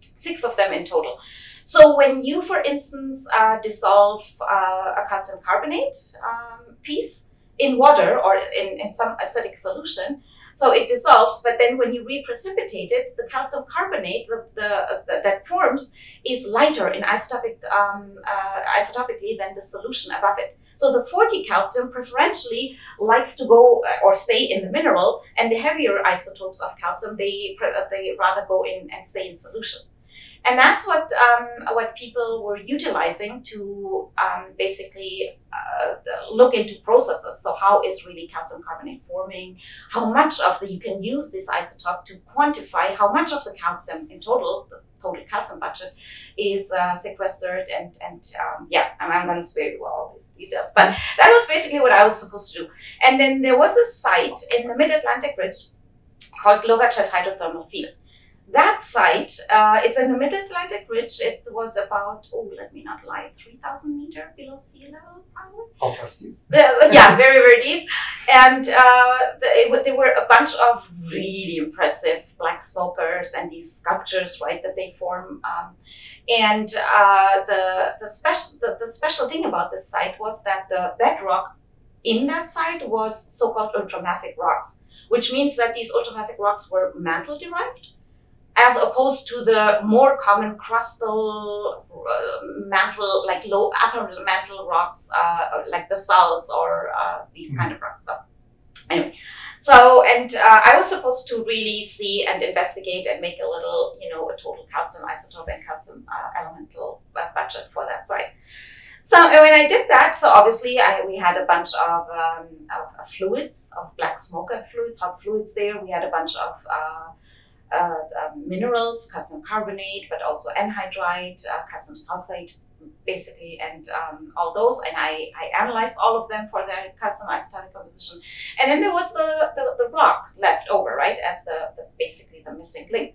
six of them in total. So when you, for instance, uh, dissolve uh, a calcium carbonate um, piece in water or in, in some acidic solution, so it dissolves, but then when you reprecipitate it, the calcium carbonate the, the, uh, that forms is lighter in isotopic, um, uh, isotopically than the solution above it. So the 40 calcium preferentially likes to go uh, or stay in the mineral, and the heavier isotopes of calcium they they rather go in and stay in solution. And that's what um, what people were utilizing to um, basically uh, look into processes. So how is really calcium carbonate forming? How much of the you can use this isotope to quantify how much of the calcium in total, the total calcium budget, is uh, sequestered and and um, yeah, I'm, I'm going to spare you all these details. But that was basically what I was supposed to do. And then there was a site in the Mid Atlantic Ridge called Logatchev Hydrothermal Field that site, uh, it's in the Mid Atlantic Ridge. It was about, oh, let me not lie, 3,000 meter below sea level, probably. I'll trust you. yeah, very, very deep. And uh, the, there were a bunch of really impressive black smokers and these sculptures, right, that they form. Um, and uh, the, the, special, the, the special thing about this site was that the bedrock in that site was so called ultramafic rocks, which means that these ultramafic rocks were mantle derived as opposed to the more common crustal uh, mantle, like low upper mantle rocks, uh, like basalts or uh, these mm. kind of rocks. So, anyway, so and uh, I was supposed to really see and investigate and make a little, you know, a total calcium isotope and calcium uh, elemental budget for that site. So when I did that, so obviously I, we had a bunch of, um, of, of, fluids, of black smoker fluids, hot fluids there. We had a bunch of uh, uh, minerals, calcium carbonate, but also anhydrite, uh, calcium sulfate, basically, and um, all those. And I, I analyzed all of them for their calcium isotopic composition. And then there was the, the, the rock left over, right, as the, the basically the missing link.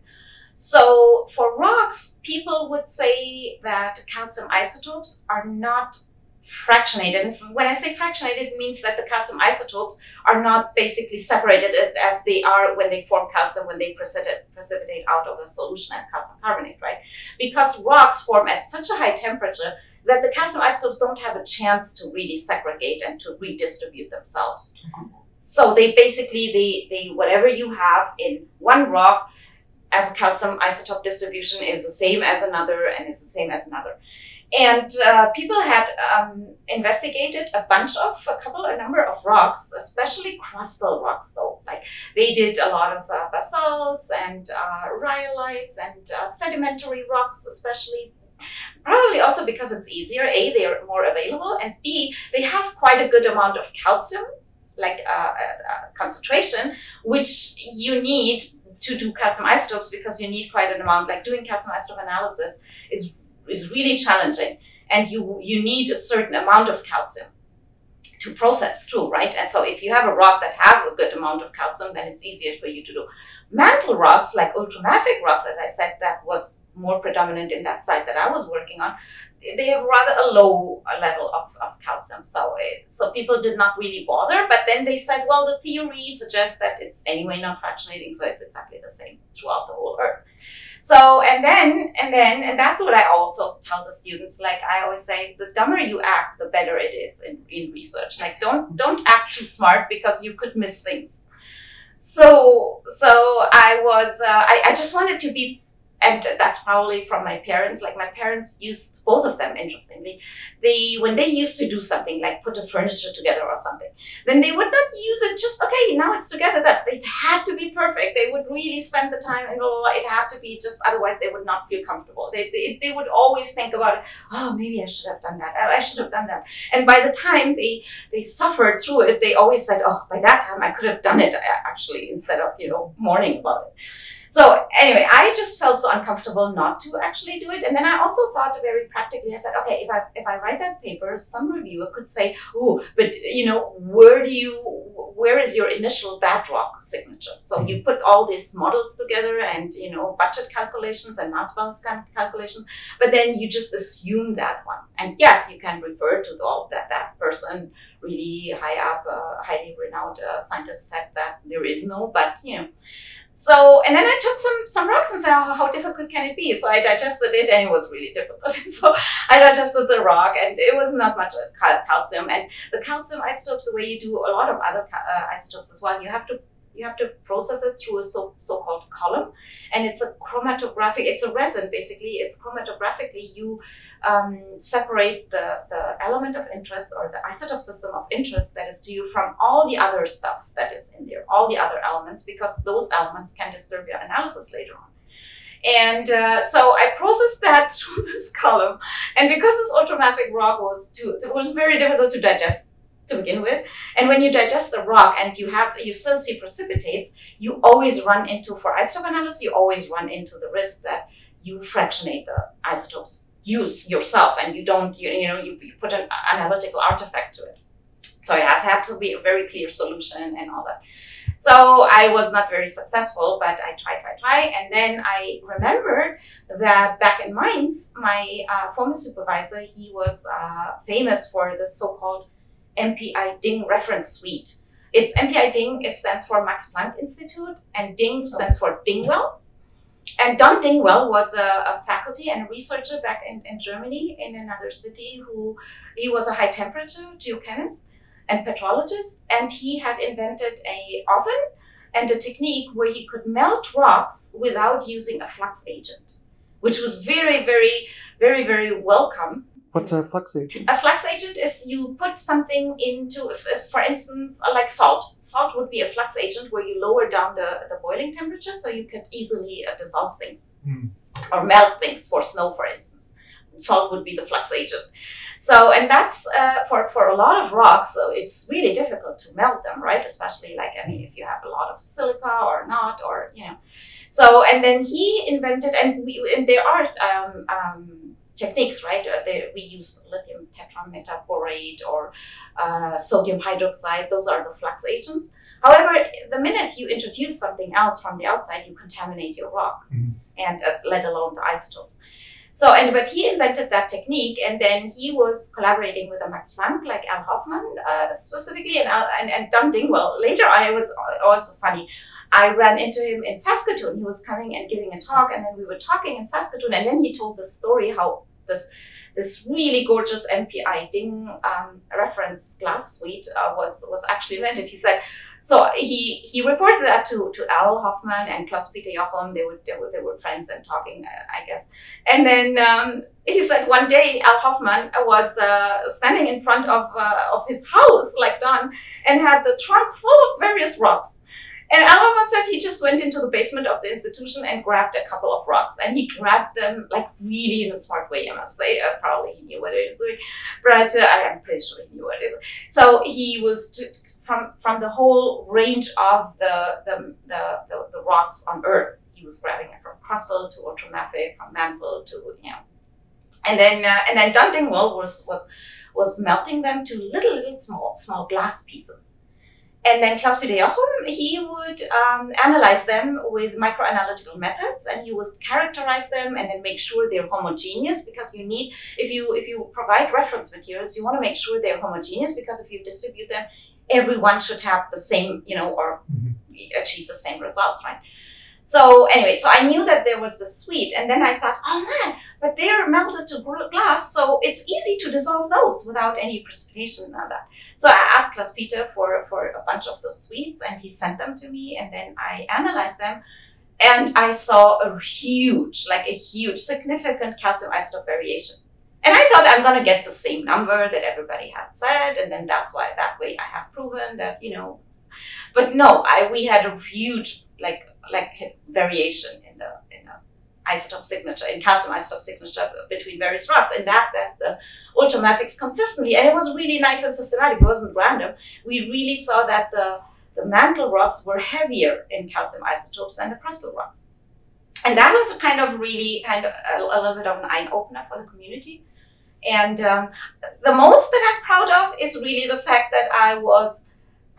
So for rocks, people would say that calcium isotopes are not fractionated. And when I say fractionated, it means that the calcium isotopes are not basically separated as they are when they form calcium, when they precipitate, precipitate out of a solution as calcium carbonate, right? Because rocks form at such a high temperature that the calcium isotopes don't have a chance to really segregate and to redistribute themselves. Mm-hmm. So they basically, they, they whatever you have in one rock as a calcium isotope distribution is the same as another and it's the same as another. And uh, people had um, investigated a bunch of, a couple, a number of rocks, especially crustal rocks, though. Like they did a lot of uh, basalts and uh, rhyolites and uh, sedimentary rocks, especially. Probably also because it's easier. A, they're more available, and B, they have quite a good amount of calcium, like uh, uh, concentration, which you need to do calcium isotopes because you need quite an amount. Like doing calcium isotope analysis is is really challenging and you you need a certain amount of calcium to process through, right? And so if you have a rock that has a good amount of calcium, then it's easier for you to do. Mantle rocks, like ultramafic rocks, as I said, that was more predominant in that site that I was working on. They have rather a low level of, of calcium, so it, so people did not really bother. But then they said, well, the theory suggests that it's anyway not fractionating, so it's exactly the same throughout the whole Earth. So, and then, and then, and that's what I also tell the students. Like I always say, the dumber you act, the better it is in, in research. Like don't, don't act too smart because you could miss things. So, so I was, uh, I, I just wanted to be and that's probably from my parents. Like my parents used both of them. Interestingly, they when they used to do something like put a furniture together or something, then they would not use it just okay. Now it's together. That's it had to be perfect. They would really spend the time and blah, it had to be just otherwise they would not feel comfortable. They, they they would always think about. Oh, maybe I should have done that. Oh, I should have done that. And by the time they they suffered through it, they always said, oh, by that time I could have done it uh, actually instead of you know mourning about it. So anyway, I just felt so uncomfortable not to actually do it. And then I also thought very practically, I said, okay, if I if I write that paper, some reviewer could say, oh, but you know, where do you where is your initial bedrock signature? So you put all these models together and you know, budget calculations and mass balance calculations, but then you just assume that one. And yes, you can refer to all that that person really high up, uh, highly renowned uh, scientist said that there is no, but you know. So, and then I took some some rocks and said, oh, how difficult can it be? So I digested it, and it was really difficult. so I digested the rock, and it was not much calcium. And the calcium isotopes, the way you do a lot of other uh, isotopes as well, you have to you have to process it through a so, so-called column and it's a chromatographic it's a resin basically it's chromatographically you um, separate the, the element of interest or the isotope system of interest that is to you from all the other stuff that is in there all the other elements because those elements can disturb your analysis later on and uh, so I processed that through this column. And because this ultramafic rock was too, it was very difficult to digest to begin with. And when you digest the rock and you have you still see precipitates, you always run into for isotope analysis, you always run into the risk that you fractionate the isotopes use yourself and you don't you, you know you, you put an analytical artifact to it. So it has had to be a very clear solution and all that. So I was not very successful, but I tried, tried, tried. And then I remembered that back in Mainz, my uh, former supervisor, he was uh, famous for the so-called MPI DING reference suite. It's MPI DING, it stands for Max Planck Institute, and DING stands for Dingwell. And Don Dingwell was a, a faculty and a researcher back in, in Germany in another city who he was a high temperature geochemist and petrologist, and he had invented a oven and a technique where he could melt rocks without using a flux agent, which was very, very, very, very welcome What's a flux agent? A flux agent is you put something into, for instance, uh, like salt. Salt would be a flux agent where you lower down the, the boiling temperature so you could easily uh, dissolve things mm. or melt things for snow, for instance. Salt would be the flux agent. So, and that's uh, for, for a lot of rocks, so it's really difficult to melt them, right? Especially like, I mean, if you have a lot of silica or not, or, you know. So, and then he invented, and we, and there are, um, um, techniques, right? Uh, they, we use lithium tetrametaborate or uh, sodium hydroxide. Those are the flux agents. However, the minute you introduce something else from the outside, you contaminate your rock, mm-hmm. and uh, let alone the isotopes. So, and but he invented that technique, and then he was collaborating with a Max Planck, like Al Hofmann uh, specifically, and, and and Don Dingwell. Later, I was also funny. I ran into him in Saskatoon. He was coming and giving a talk, and then we were talking in Saskatoon, and then he told the story how this this really gorgeous MPI Ding um, reference glass suite uh, was was actually invented. He said. So he, he reported that to, to Al Hofmann and Klaus Peter Jochum. They, would, they, were, they were friends and talking, uh, I guess. And then um, he said one day Al Hofmann was uh, standing in front of, uh, of his house, like Don, and had the trunk full of various rocks. And Al said he just went into the basement of the institution and grabbed a couple of rocks. And he grabbed them like really in a smart way, I must say. Uh, probably he knew what he was doing, but uh, I am pretty sure he knew what it is. So he was t- from from the whole range of the the, the, the, the rocks on Earth. He was grabbing it from crustal to ultramafic, from mantle to you know, and then uh, and then Don Dingwell was was was melting them to little little small small glass pieces and then Klaus Peter he would um, analyze them with microanalytical methods, and he would characterize them and then make sure they're homogeneous. Because you need, if you if you provide reference materials, you want to make sure they're homogeneous. Because if you distribute them, everyone should have the same, you know, or mm-hmm. achieve the same results, right? So anyway, so I knew that there was the suite, and then I thought, oh man, but they're melted to glass, so it's easy to dissolve those without any precipitation and that. So I asked Klaus Peter for, for a bunch of those suites, and he sent them to me, and then I analyzed them. and I saw a huge, like a huge, significant calcium isotope variation. And I thought I'm to get the same number that everybody has said, and then that's why that way I have proven that you know. But no, I we had a huge like like variation in the in the isotope signature in calcium isotope signature between various rocks, and that that the ultramafics consistently, and it was really nice and systematic. It wasn't random. We really saw that the the mantle rocks were heavier in calcium isotopes than the crustal rocks. And that was kind of really kind of a, a little bit of an eye opener for the community. And um, the most that I'm proud of is really the fact that I was,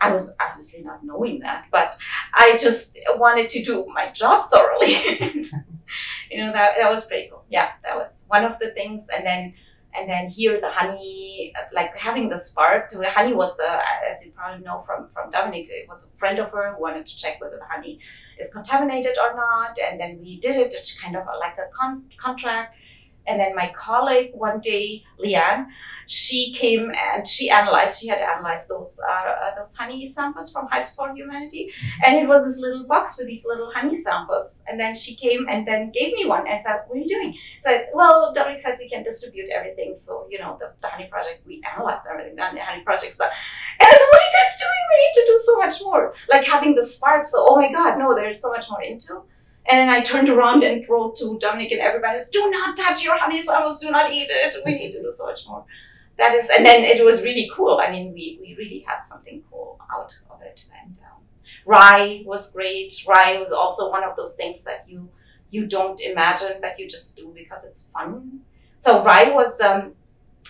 I was obviously not knowing that, but I just wanted to do my job thoroughly. you know, that, that was pretty cool. Yeah, that was one of the things. And then and then here the honey like having the spark the honey was the as you probably know from from dominique it was a friend of her who wanted to check whether the honey is contaminated or not and then we did it it's kind of like a con- contract and then my colleague one day leanne she came and she analyzed, she had analyzed those uh, uh, those honey samples from Hives for Humanity. Mm-hmm. And it was this little box with these little honey samples. And then she came and then gave me one and said, What are you doing? So I said, Well, Dominique said we can distribute everything. So, you know, the, the honey project, we analyzed everything, the honey project's done. And I said, What are you guys doing? We need to do so much more. Like having the spark. So, oh my God, no, there's so much more into. And then I turned around and wrote to Dominique and everybody, do not touch your honey samples, do not eat it. We need to do so much more that is, and then it was really cool. I mean, we, we really had something cool out of it. And um, rye was great. Rye was also one of those things that you you don't imagine, but you just do because it's fun. So rye was um,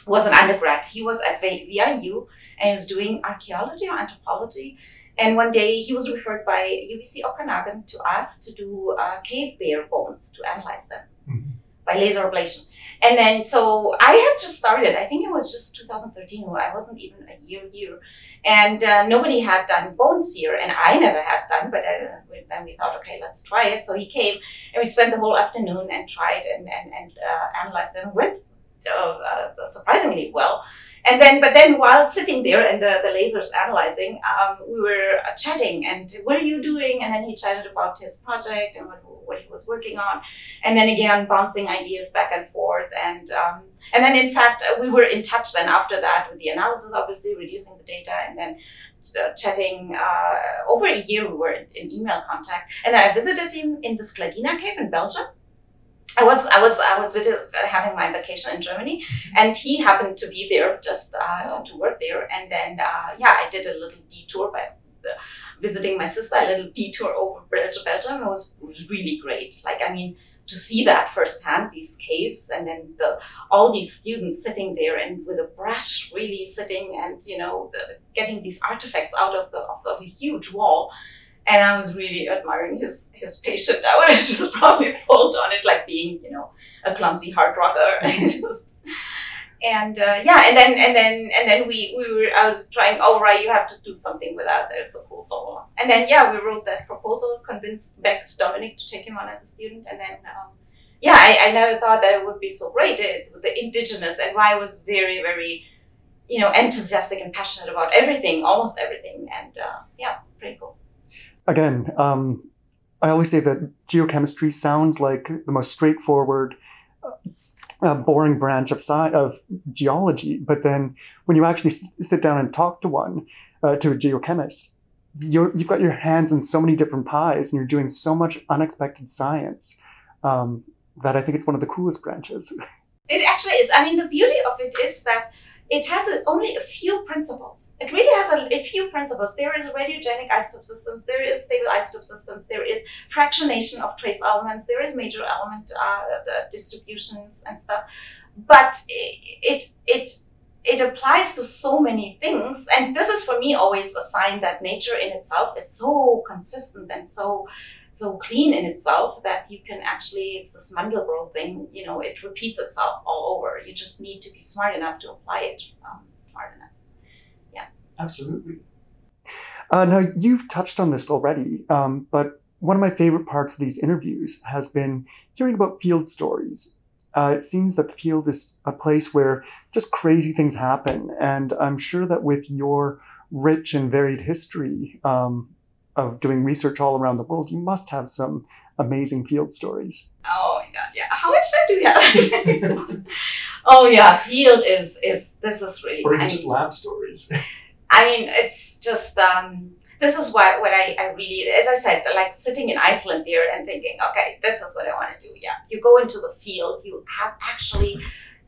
was an undergrad. He was at VIU and he was doing archaeology or anthropology. And one day he was referred by UBC Okanagan to us to do uh, cave bear bones to analyze them mm-hmm. by laser ablation. And then, so I had just started, I think it was just 2013, I wasn't even a year here. And uh, nobody had done bones here, and I never had done, but uh, then we thought, okay, let's try it. So he came, and we spent the whole afternoon and tried and, and, and uh, analyzed them. Went uh, uh, surprisingly well. And then, but then while sitting there and the, the lasers analyzing, um, we were chatting and what are you doing? And then he chatted about his project and what, what he was working on. And then again, bouncing ideas back and forth. And, um, and then in fact, we were in touch then after that with the analysis, obviously reducing the data and then uh, chatting uh, over a year we were in, in, email contact and then i visited him in the Scladina cave in belgium I was I was I was having my vacation in Germany, and he happened to be there just uh, to work there. And then uh, yeah, I did a little detour by visiting my sister, a little detour over Belgium. It was really great. Like I mean, to see that firsthand, these caves, and then the all these students sitting there and with a brush, really sitting and you know the, getting these artifacts out of the of, of a huge wall and I was really admiring his his patience. I would have just probably pulled on it like being, you know, a clumsy hard rocker. and uh, yeah, and then and then and then we we were I was trying. All right, you have to do something with us. It's so cool. Blah, blah. And then yeah, we wrote that proposal, convinced begged Dominique to take him on as a student, and then. Um, yeah, I, I never thought that it would be so great. It, the indigenous and why I was very, very, you know, enthusiastic and passionate about everything, almost everything, and uh, yeah, pretty cool again, um, I always say that geochemistry sounds like the most straightforward, uh, boring branch of sci- of geology. But then when you actually s- sit down and talk to one, uh, to a geochemist, you have got your hands in so many different pies, and you're doing so much unexpected science um, that I think it's one of the coolest branches. It actually is. I mean, the beauty of it is that it has a, only a few principles. It really has a, a, few principles. There is radiogenic isotope systems, there is stable isotope systems, there is fractionation of trace elements, there is major element uh, distributions and stuff. But it, it, it applies to so many things. And this is for me always a sign that nature in itself is so consistent and so so clean in itself that you can actually it's this Mandelbrot thing you know it repeats itself all over. You just need to be smart enough to apply it um, smart enough. Yeah. Absolutely. Uh, now you've touched on this already um, but one of my favorite parts of these interviews has been hearing about field stories. Uh, it seems that the field is a place where just crazy things happen and i'm sure that with your rich and varied history um, of doing research all around the world, you must have some amazing field stories. Oh my god, yeah. How much time do we have? oh yeah, field is is this is really. Or even I just mean, lab stories. I mean, it's just um, this is what what I, I really, as I said, like sitting in Iceland there and thinking, okay, this is what I want to do. Yeah, you go into the field, you have actually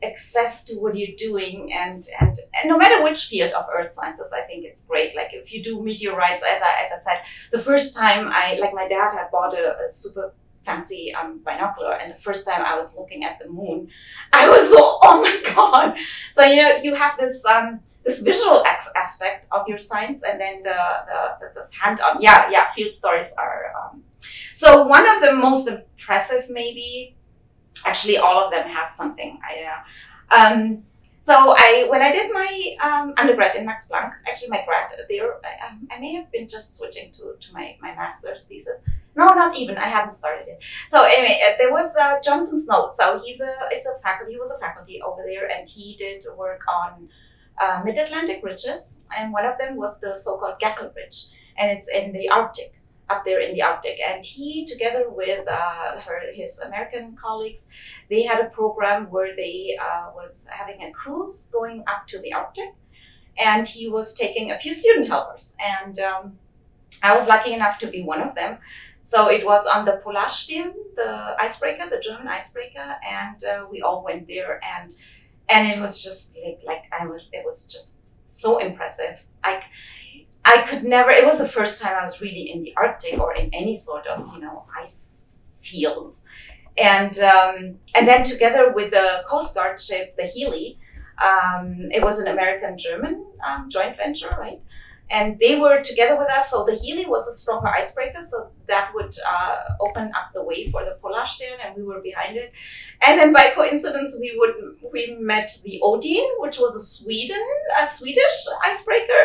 access to what you're doing, and and and no matter which field of earth sciences, I think it's great. Like if you do meteorites, as I as I said, the first time I like my dad had bought a, a super fancy um, binocular and the first time i was looking at the moon i was so oh my god so you know you have this um, this visual ex- aspect of your science and then the, the, the this hand-on yeah yeah field stories are um, so one of the most impressive maybe actually all of them had something i uh, um, so I, when I did my um, undergrad in Max Planck, actually my grad there, I, um, I may have been just switching to, to my, my master's thesis. No, not even. I haven't started it. So anyway, uh, there was uh, Jonathan Snow. So he's a is a faculty. He was a faculty over there, and he did work on uh, Mid Atlantic ridges, and one of them was the so-called Gakkel Ridge, and it's in the Arctic, up there in the Arctic. And he, together with uh, her his American colleagues, they had a program where they uh, was having a cruise going up to the Arctic, and he was taking a few student helpers, and um, I was lucky enough to be one of them. So it was on the Polarstern, the icebreaker, the German icebreaker, and uh, we all went there, and and it was just like like I was, it was just so impressive. I I could never. It was the first time I was really in the Arctic or in any sort of you know ice fields, and um, and then together with the Coast Guard ship, the Healy, um, it was an American German um, joint venture, right? And they were together with us. So the Healy was a stronger icebreaker, so that would uh, open up the way for the Polarstern, and we were behind it. And then by coincidence, we would we met the Oden, which was a Sweden, a Swedish icebreaker.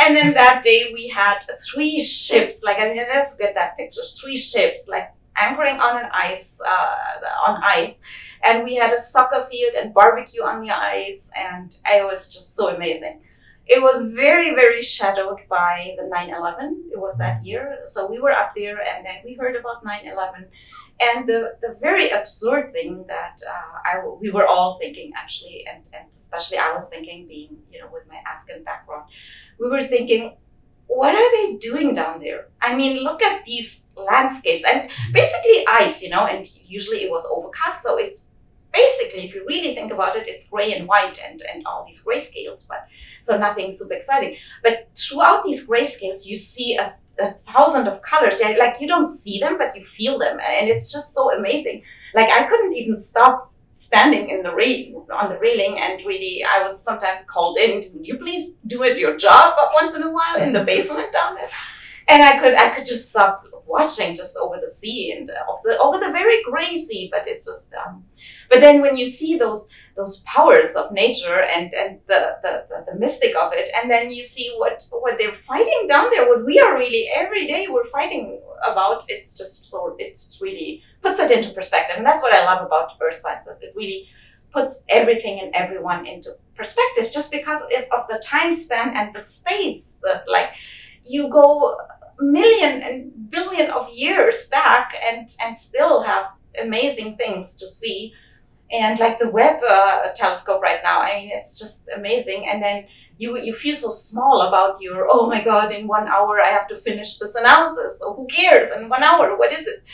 And then that day we had three ships. Like I mean, I never forget that picture. Three ships, like anchoring on an ice, uh, on ice. And we had a soccer field and barbecue on the ice, and it was just so amazing it was very very shadowed by the 9-11 it was that year. So we were up there and then we heard about 9-11 and the, the very absurd thing that uh, I, we were all thinking actually and, and especially i was thinking being you know with my afghan background we were thinking what are they doing down there? I mean look at these landscapes and basically ice you know and usually it was overcast. So it's basically if you really think about it it's gray and white and, and all these gray scales but so nothing super exciting. But throughout these grayscales, you see a, a thousand of colors. They're like you don't see them, but you feel them, and it's just so amazing. Like I couldn't even stop standing in the rail on the railing and really I was sometimes called in would you please do it your job once in a while in the basement down there and I could I could just stop watching just over the sea and over the over the very gray sea but it's just um but then when you see those those powers of nature and, and the, the, the, the, mystic of it. And then you see what, what they're fighting down there, what we are really every day we're fighting about. It's just so, it really puts it into perspective. And that's what I love about earth science, that it really puts everything and everyone into perspective just because of the time span and the space that like you go million and billion of years back and, and still have amazing things to see and like the Webb uh, telescope right now. I mean, it's just amazing. And then you you feel so small about your oh my god, in one hour I have to finish this analysis. So who cares? In one hour, what is it?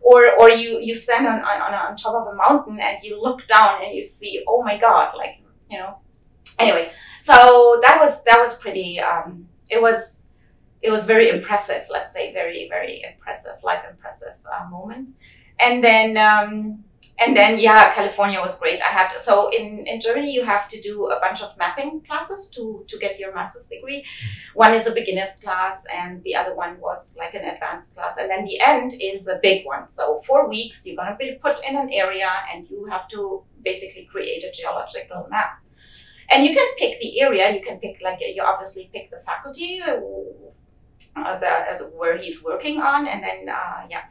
Or or you you stand on on on top of a mountain and you look down and you see oh my god, like you know. Anyway, so that was that was pretty. Um, it was it was very impressive. Let's say very very impressive, life impressive uh, moment. And then. Um, and then yeah california was great i had so in in germany you have to do a bunch of mapping classes to to get your master's degree one is a beginner's class and the other one was like an advanced class and then the end is a big one so four weeks you're going to be put in an area and you have to basically create a geological map and you can pick the area you can pick like you obviously pick the faculty uh, the, uh, where he's working on and then uh, yeah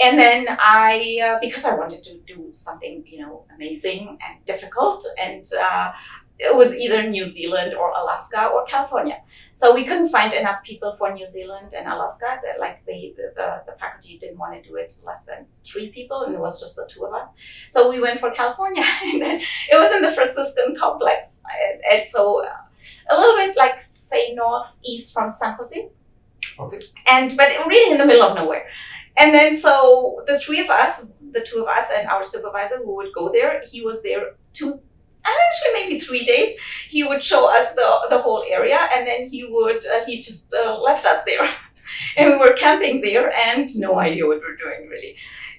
and then I, uh, because I wanted to do something, you know, amazing and difficult, and uh, it was either New Zealand or Alaska or California. So we couldn't find enough people for New Zealand and Alaska. That like the, the, the faculty didn't want to do it less than three people, and it was just the two of us. So we went for California, and then it was in the Franciscan complex, and, and so uh, a little bit like say northeast from San Jose. Okay. And but really in the middle of nowhere. And then so the three of us, the two of us and our supervisor who would go there, he was there two actually maybe three days. He would show us the, the whole area and then he would uh, he just uh, left us there. And we were camping there and no idea what we're doing really.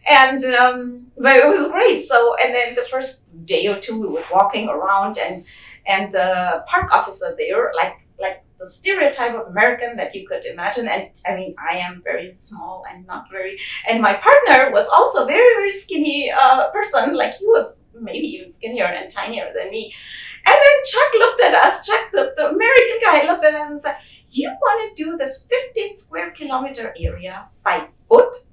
And um, but it was great. So and then the first day or two we were walking around and and the park officer there like like the stereotype of American that you could imagine. And I mean, I am very small and not very, and my partner was also very, very skinny uh, person. Like he was maybe even skinnier and tinier than me. And then Chuck looked at us, Chuck, the, the American guy, looked at us and said, You want to do this 15 square kilometer area by foot?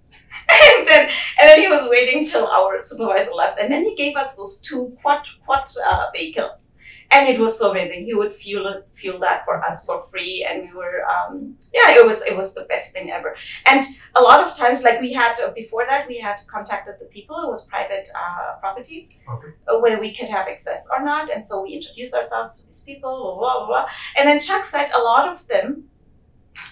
And then, and then he was waiting till our supervisor left, and then he gave us those two quad quad uh, vehicles and it was so amazing. He would fuel fuel that for us for free, and we were, um, yeah, it was it was the best thing ever. And a lot of times, like we had uh, before that, we had contacted the people. It was private uh, properties Okay. uh, where we could have access or not, and so we introduced ourselves to these people, blah blah blah. blah. And then Chuck said a lot of them,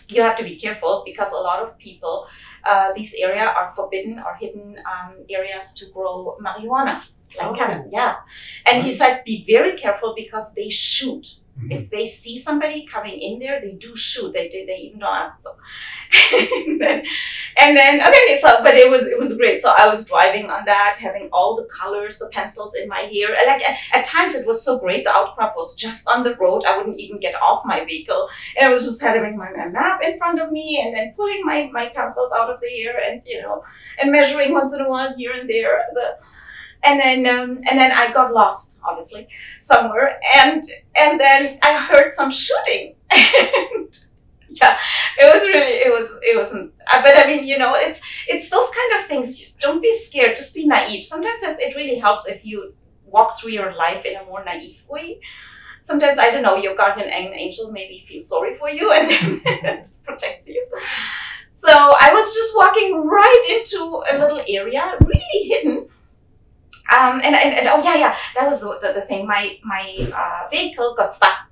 you have to be careful because a lot of people, uh, these area are forbidden or hidden um, areas to grow marijuana. Like Oh. kind of, yeah. And he said, be very careful because they shoot. Mhm. If they see somebody coming in there, they do shoot. They they, they even don't ask. So, and then, and then okay, so but it was it was great. So I was driving on that, having all the colors, the pencils in my hair. Like at, at times it was so great. The outcrop was just on the road. I wouldn't even get off my vehicle, and I was just having my, my map in front of me, and then pulling my my pencils out of the air, and you know, and measuring once in a while here and there. The and then um, and then I got lost, obviously, somewhere, and and then I heard some shooting. and yeah, it was really it was it wasn't. uh, But I mean, you know, it's it's those kind of things. Don't be scared. Just be naive. Sometimes it, it really helps if you walk through your life in a more naive way. Sometimes I don't know your guardian an- angel maybe feels sorry for you and then protects you. So I was just walking right into a little area, really hidden, um, and, and, and oh yeah, yeah, that was the, the, thing. My my uh, vehicle got stuck.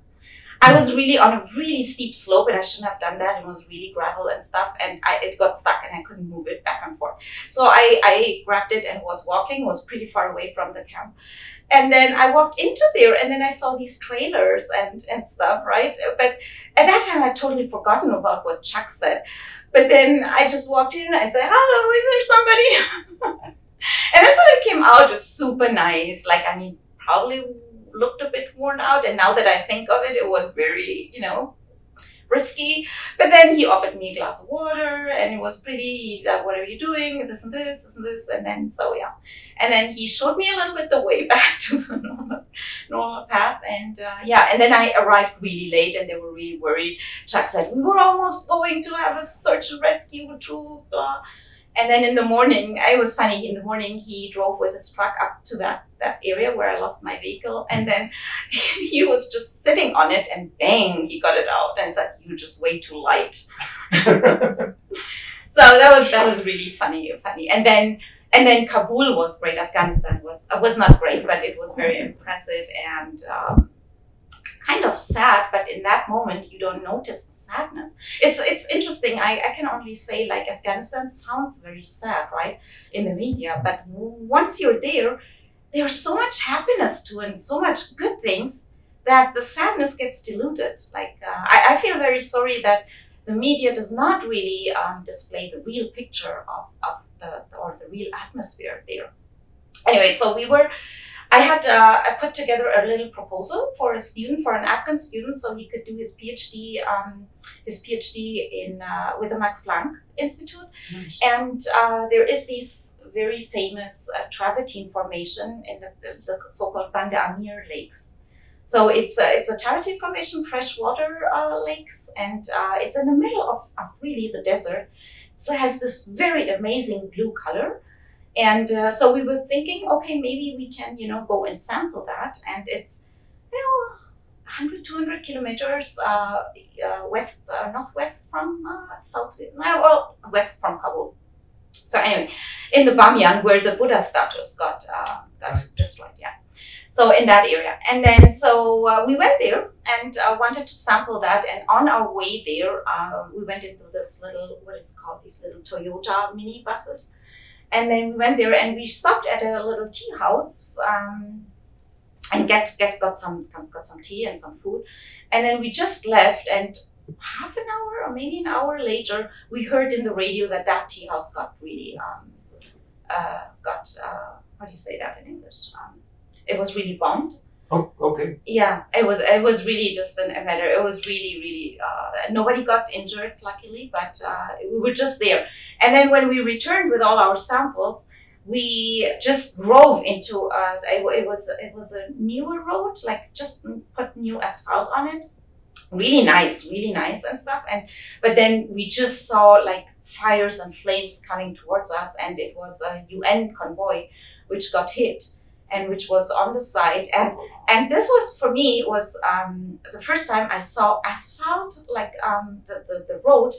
I was really on a really steep slope, and I shouldn't have done that. It was really gravel and stuff, and I, it got stuck, and I couldn't move it back and forth. So I, I grabbed it and was walking. Was pretty far away from the camp, and then I walked into there, and then I saw these trailers and and stuff, right? But at that time, I'd totally forgotten about what Chuck said. But then I just walked in and said, "Hello, is there somebody?" And that's then it came out, it was super nice. Like, I mean, probably looked a bit worn out. And now that I think of it, it was very, you know, risky. But then he offered me a glass of water and it was pretty. He said, What are you doing? This and this, and this. And then, so yeah. And then he showed me a little bit the way back to the normal, normal path. And uh, yeah, and then I arrived really late and they were really worried. Chuck said, We were almost going to have a search and rescue troop. And then in the morning, it was funny. In the morning, he drove with his truck up to that, that area where I lost my vehicle. And then he was just sitting on it and bang, he got it out and said, You're just way too light. So that was that was really funny, funny. And then and then Kabul was great. Afghanistan was uh, was not great, but it was very impressive and um, kind of sad. But in that moment, you don't notice the sadness. It's it's interesting. I, I can only say like Afghanistan sounds very sad, right, in the media. But once you're there, there's so much happiness to and so much good things that the sadness gets diluted. Like uh, I, I feel very sorry that the media does not really um, display the real picture of, of the or the real atmosphere there. Anyway, so we were. I had uh, I put together a little proposal for a student, for an Afghan student, so he could do his PhD, um, his PhD in uh, with the Max Planck Institute, Nice. and uh, there is this very famous uh, travertine formation in the, the, the so-called Banda Amir lakes. So it's a, it's a travertine formation, freshwater uh, lakes, and uh, it's in the middle of, of really the desert. So it has this very amazing blue color. And uh, so we were thinking, okay, maybe we can, you know, go and sample that. And it's you know, 100, 200 kilometers uh, uh, west, uh, northwest from uh, South Vietnam, well, west from Kabul. So anyway, in the Bamyan, where the Buddha statues got uh, got destroyed, yeah. So in that area, and then so uh, we went there and uh, wanted to sample that. And on our way there, uh, we went into this little what is called these little Toyota mini buses, and then we went there and we stopped at a little tea house. Um, and get, get got some got some tea and some food, and then we just left. And half an hour or maybe an hour later, we heard in the radio that that tea house got really um, uh, got uh, how do you say that in English? Um, it was really bombed. Oh, okay. Yeah, it was it was really just an, a matter. It was really really uh, nobody got injured luckily, but uh, we were just there. And then when we returned with all our samples, we just drove into uh, it, it was it was a newer road, like just put new asphalt on it. Really nice, really nice and stuff. And but then we just saw like fires and flames coming towards us, and it was a UN convoy which got hit and which was on the side. And and this was for me was um, the first time I saw asphalt like um, the, the, the road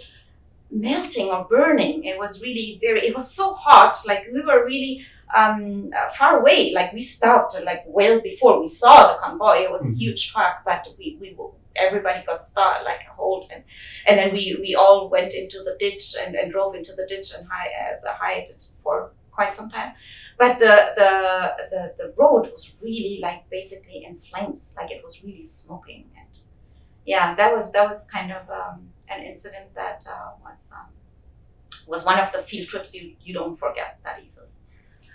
melting or burning. It was really very it was so hot like we were really um, uh, far away. Like we stopped like well before we saw the convoy. It was a Mhm. huge truck but we, we everybody got stuck like a hold. And and then we, we all went into the ditch and, and drove into the ditch and hide, uh, hide for quite some time but the, the the the road was really like basically in flames like it was really smoking. And yeah that was that was kind of um, an incident that uh, was um, was one of the field trips you, you don't forget that easily.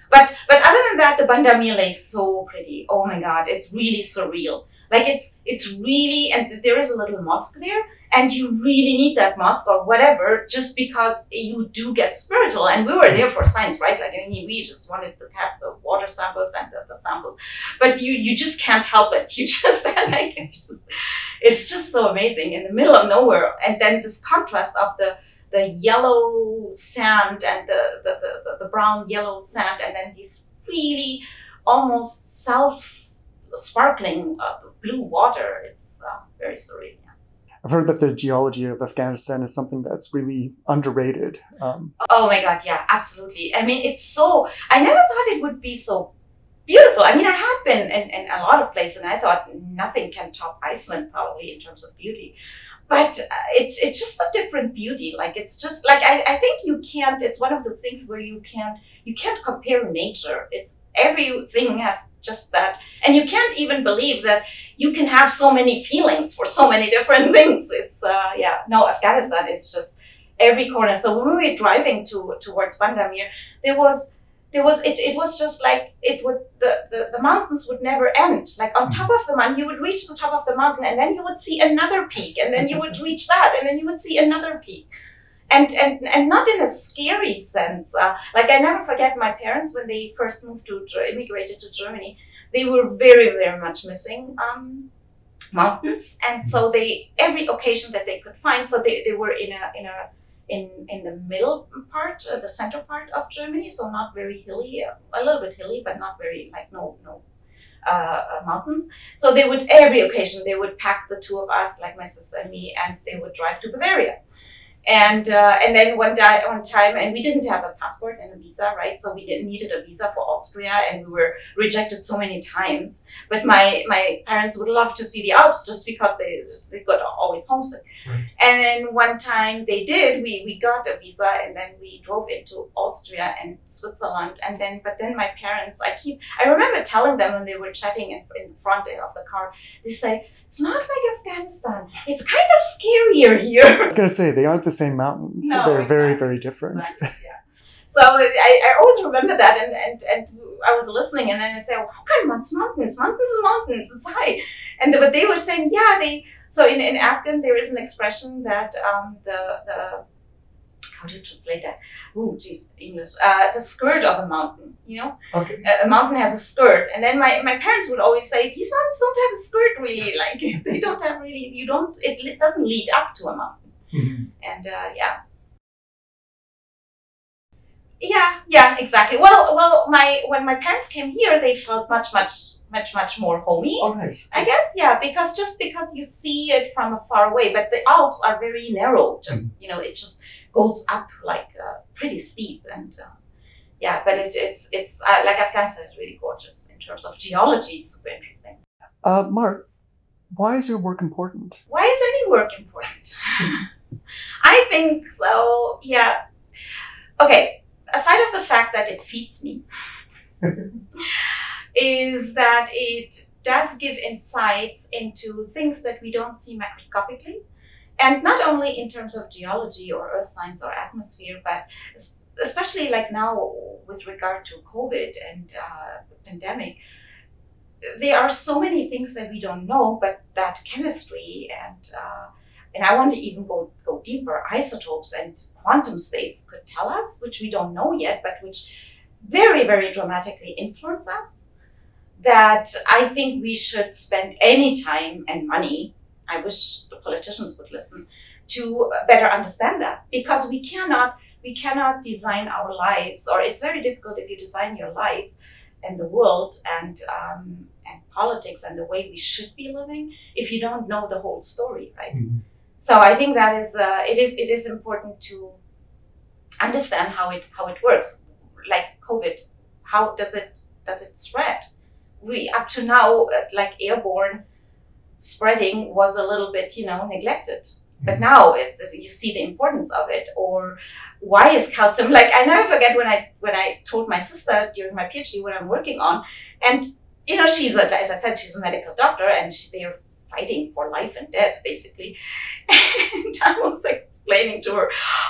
But but other than that the bandamir is so pretty. Oh my god it's really surreal like it's it's really and there is a little mosque there and you really need that mosque or whatever just because you do get spiritual. And we were there for science right? Like i mean we just wanted to have the water samples and the, the samples. But you you just can't help it. You just like it's just it's just so amazing in the middle of nowhere. And then this contrast of the the yellow sand and the the, the, the, brown yellow sand and then these really almost self sparkling uh, blue water it's uh, very serene. I've heard that the geology of Afghanistan is something that's really underrated. Um, Oh my god, yeah, absolutely. I mean, it's so. I never thought it would be so beautiful. I mean, I had been in, in a lot of places, and I thought nothing can top Iceland probably in terms of beauty. But uh, it's it's just a different beauty. Like it's just like I, I think you can't. It's one of the things where you can't you can't compare nature. It's everything has just that, and you can't even believe that you can have so many feelings for so many different things. It's uh, yeah, no, Afghanistan it's just every corner. So when we were driving to towards Bandamir, there was there was it, it was just like it would the, the, the mountains would never end. Like on top of the mountain, you would reach the top of the mountain and then you would see another peak and then you would reach that and then you would see another peak. And, and, and not in a scary sense. Uh, like I never forget my parents when they first moved to immigrated to Germany. They were very very much missing um, mountains, and so they every occasion that they could find. So they, they were in a in a in in the middle part, uh, the center part of Germany. So not very hilly, a little bit hilly, but not very like no no uh, uh, mountains. So they would every occasion they would pack the two of us, like my sister and me, and they would drive to Bavaria. And uh, and then one day, one time, and we didn't have a passport and a visa, right? So we didn't needed a visa for Austria, and we were rejected so many times. But my my parents would love to see the Alps just because they they got always homesick. Right. And then one time they did, we we got a visa, and then we drove into Austria and Switzerland, and then but then my parents, I keep I remember telling them when they were chatting in, in front of the car, they say it's not like Afghanistan. It's kind of scarier here. I was going to say, they aren't the same mountains. No, They're very, exactly. very different. Exactly, yeah. So I, I always remember that, and, and, and I was listening, and then I said, well, "How come it's mountains? Mountains is mountains. It's high." And but they were saying, "Yeah, they." So in, in Afghan, there is an expression that um, the the how do you translate that? Oh, geez, English. Uh, the skirt of a mountain. You know, Okay. a, a mountain has a skirt, and then my, my parents would always say, "These mountains don't have a skirt, really. Like they don't have really. You don't. It, it doesn't lead up to a mountain." Mhm. And uh, yeah. Yeah, yeah, exactly. Well, well, my when my parents came here, they felt much, much, much, much more homey. Oh, nice. I guess, yeah, because just because you see it from far away, but the Alps are very narrow. Just you know, it just goes up like uh, pretty steep, and uh, yeah, but it, it's it's uh, like Afghanistan is really gorgeous in terms of geology. It's super interesting. Uh, Mark, why is your work important? Why is any work important? I think so. Yeah. Okay. Aside of the fact that it feeds me, is that it does give insights into things that we don't see macroscopically. And not only in terms of geology or earth science or atmosphere, but especially like now with regard to COVID and uh, the pandemic, there are so many things that we don't know, but that chemistry and uh, and I want to even go go deeper. Isotopes and quantum states could tell us, which we don't know yet, but which very very dramatically influence us. That I think we should spend any time and money. I wish politicians would listen to better understand that because we cannot we cannot design our lives, or it's very difficult if you design your life and the world and um, and politics and the way we should be living if you don't know the whole story, right? Mhm. So I think that is uh, it is it is important to understand how it how it works. Like COVID, how does it does it spread? We up to now uh, like airborne spreading was a little bit you know neglected, but Mhm. now it, you see the importance of it. Or why is calcium like I never forget when I when I told my sister during my PhD what I'm working on, and you know she's a, as I said she's a medical doctor and she, they're fighting for life and death basically, and I was explaining to her,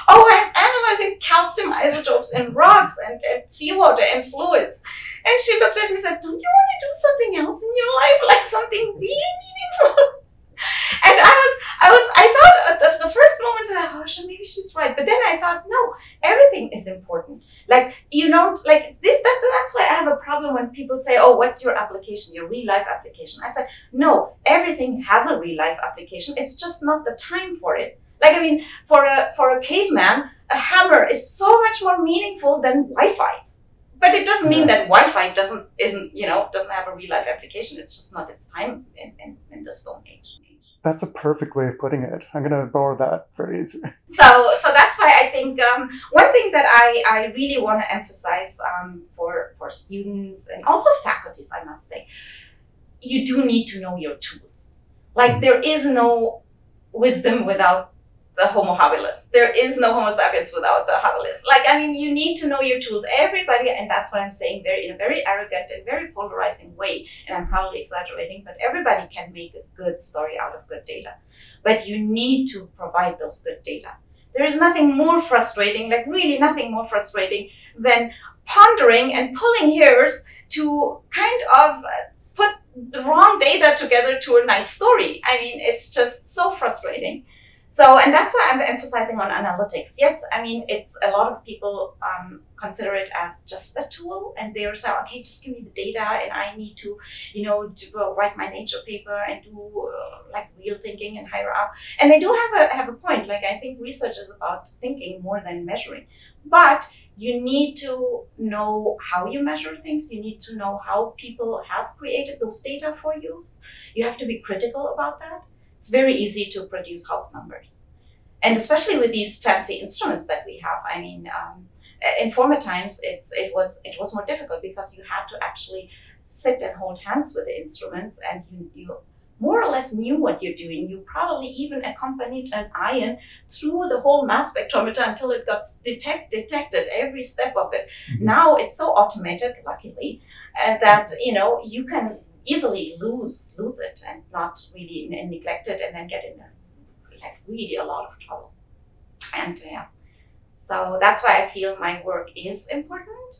oh I'm analyzing calcium isotopes in rocks and, and seawater and fluids, and she looked at me and said, don't you want to do something else in your life like something really meaningful? And I was, I was, I thought at the, the first moment, I thought, oh, maybe she's right. But then I thought, no, everything is important. Like, you know, like this, that, that's why I have a problem when people say, oh, what's your application, your real life application? I said, no, everything has a real life application. It's just not the time for it. Like, I mean, for a, for a caveman, a hammer is so much more meaningful than Wi-Fi. But it doesn't mean that Wi-Fi doesn't, isn't, you know, doesn't have a real life application. It's just not its time in, in, in the Stone Age. That's a perfect way of putting it. I'm going to borrow that phrase. so so that's why I think um, one thing that I, I really want to emphasize um, for for students and also faculties, I must say, you do need to know your tools. Like there is no wisdom without the Homo habilis. There is no Homo sapiens without the habilis. Like I mean, you need to know your tools. Everybody, and that's what I'm saying, very in a very arrogant and very polarizing way. And I'm probably exaggerating, but everybody can make a good story out of good data. But you need to provide those good data. There is nothing more frustrating, like really nothing more frustrating than pondering and pulling hairs to kind of uh, put the wrong data together to a nice story. I mean, it's just so frustrating. So, and that's why I'm emphasizing on analytics. Yes, I mean, it's a lot of people um, consider it as just a tool, and they're saying, okay, just give me the data, and I need to, you know, write my nature paper and do uh, like real thinking and higher up. And they do have a have a point. Like I think research is about thinking more than measuring, but you need to know how you measure things. You need to know how people have created those data for use. You have to be critical about that it's very easy to produce house numbers. And especially with these fancy instruments that we have, I mean, um, in former times, it's, it, was, it was more difficult because you had to actually sit and hold hands with the instruments and you, you more or less knew what you're doing. You probably even accompanied an ion through the whole mass spectrometer until it got detect, detected every step of it. Mhm. Now it's so automated, luckily, uh, that you know you can easily lose lose it and not really n- and neglect it and then get in a, like really a lot of trouble. And yeah, so that's why I feel my work is important,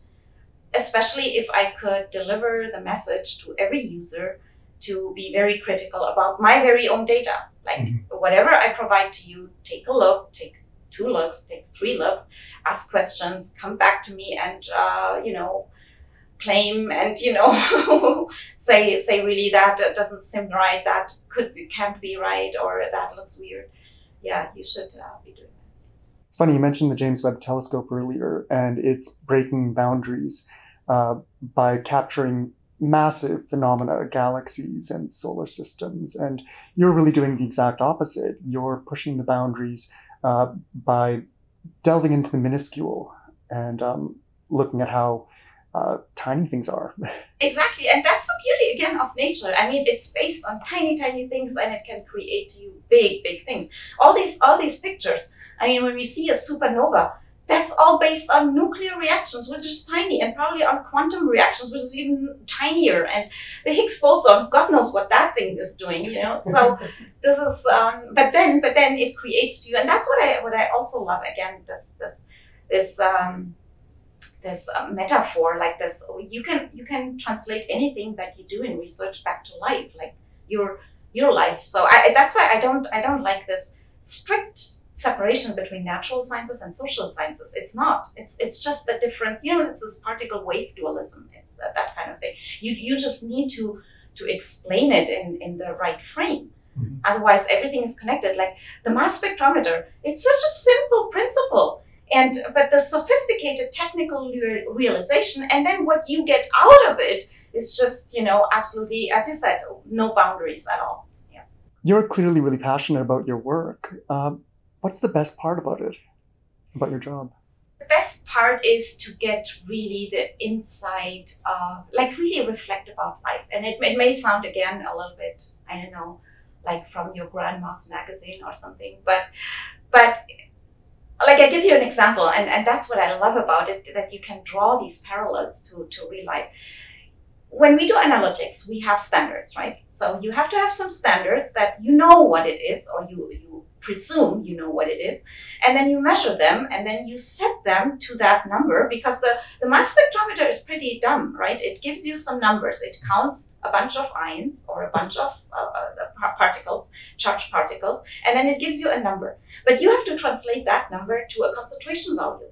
especially if I could deliver the message to every user to be very critical about my very own data. Like Mhm. whatever I provide to you, take a look, take two looks, take three looks, ask questions, come back to me, and uh, you know claim and you know say say really that doesn't seem right that could be can't be right or that looks weird yeah you should uh, be doing that It's funny you mentioned the James Webb Telescope earlier, and it's breaking boundaries uh, by capturing massive phenomena, galaxies and solar systems. And you're really doing the exact opposite. You're pushing the boundaries uh, by delving into the minuscule and um, looking at how uh, tiny things are. exactly, and that's the beauty again of nature. I mean, it's based on tiny, tiny things, and it can create you big, big things. All these, all these pictures. I mean, when we see a supernova, that's all based on nuclear reactions, which is tiny, and probably on quantum reactions, which is even tinier. And the Higgs boson, God knows what that thing is doing, you know. So this is, um, but then, but then it creates to you, and that's what I, what I also love. Again, this, this, this. Um, this uh, metaphor like this you can you can translate anything that you do in research back to life like your your life. So I, that's why i don't i don't like this strict separation between natural sciences and social sciences. It's not. It's it's just a different you know it's this particle wave dualism it's that, that kind of thing. You you just need to to explain it in in the right frame. Mm-hmm. otherwise everything is connected. Like the mass spectrometer it's such a simple principle and but the sophisticated technical realization and then what you get out of it is just you know absolutely as you said no boundaries at all. Yeah. You're clearly really passionate about your work. Uh, what's the best part about it about your job? The best part is to get really the insight uh, like really reflect about life. And it, it may sound again a little bit i don't know like from your grandma's magazine or something but but like I give you an example, and, and that's what I love about it, that you can draw these parallels to, to real life. When we do analytics, we have standards, right? So you have to have some standards that you know what it is, or you, you presume you know what it is, and then you measure them, and then you set them to that number because the, the mass spectrometer is pretty dumb, right? It gives you some numbers. It counts a bunch of ions or a bunch of uh, uh, particles, charged particles, and then it gives you a number. But you have to translate that number to a concentration value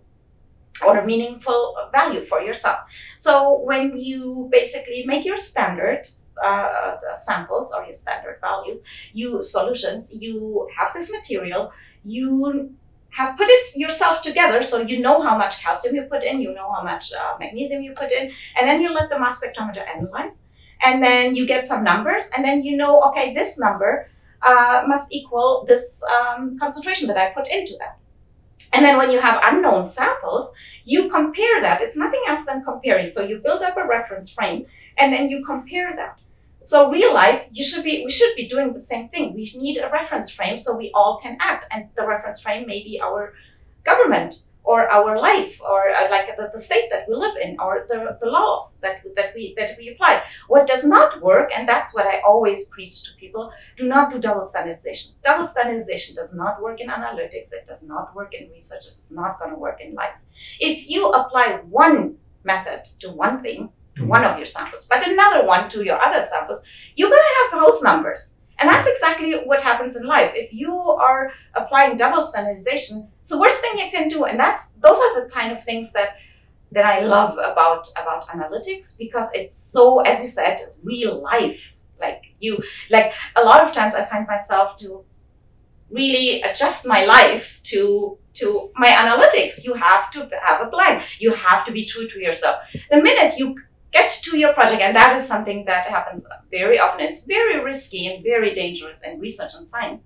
or a meaningful value for yourself. So when you basically make your standard uh, samples or your standard values, you solutions, you have this material, you have put it yourself together so you know how much calcium you put in, you know how much uh, magnesium you put in, and then you let the mass spectrometer analyze. And then you get some numbers, and then you know, okay, this number uh, must equal this um, concentration that I put into that. And then when you have unknown samples, you compare that. It's nothing else than comparing. So you build up a reference frame, and then you compare that. So real life, you should be we should be doing the same thing. We need a reference frame so we all can act, and the reference frame may be our government or our life or uh, like the, the state that we live in or the, the laws that, that we that we apply. What does not work and that's what i always preach to people do not do double standardization. Double standardization does not work in analytics. It does not work in research. It's not going to work in life. If you apply one method to one thing to one of your samples, but another one to your other samples, you're going to have house numbers. And that's exactly what happens in life. If you are applying double standardization, it's the worst thing you can do. And that's those are the kind of things that that I love about about analytics because it's so, as you said, it's real life. Like you, like a lot of times I find myself to really adjust my life to to my analytics. You have to have a plan. You have to be true to yourself. The minute you get to your project, and that is something that happens very often. It's very risky and very dangerous in research and science.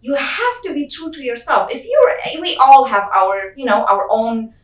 You have to be true to yourself. If you're, we all have our, you know, our own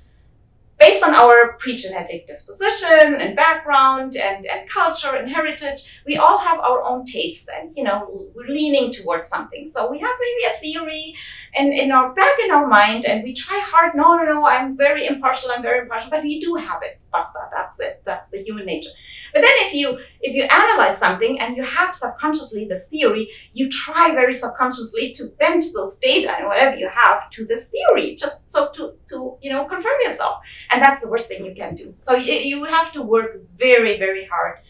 based on our pre-genetic disposition and background and, and culture and heritage, we all have our own taste and you know we're leaning towards something. So we have maybe a theory in, in our back in our mind and we try hard, no, no, no, I'm very impartial, I'm very impartial, but we do have it. Basta, that's it. That's the human nature. But then if you if you analyze something and you have subconsciously this theory, you try very subconsciously to bend those data and whatever you have to this theory, just so to to you know confirm yourself. And that's the worst thing you can do. So you, you have to work very very hard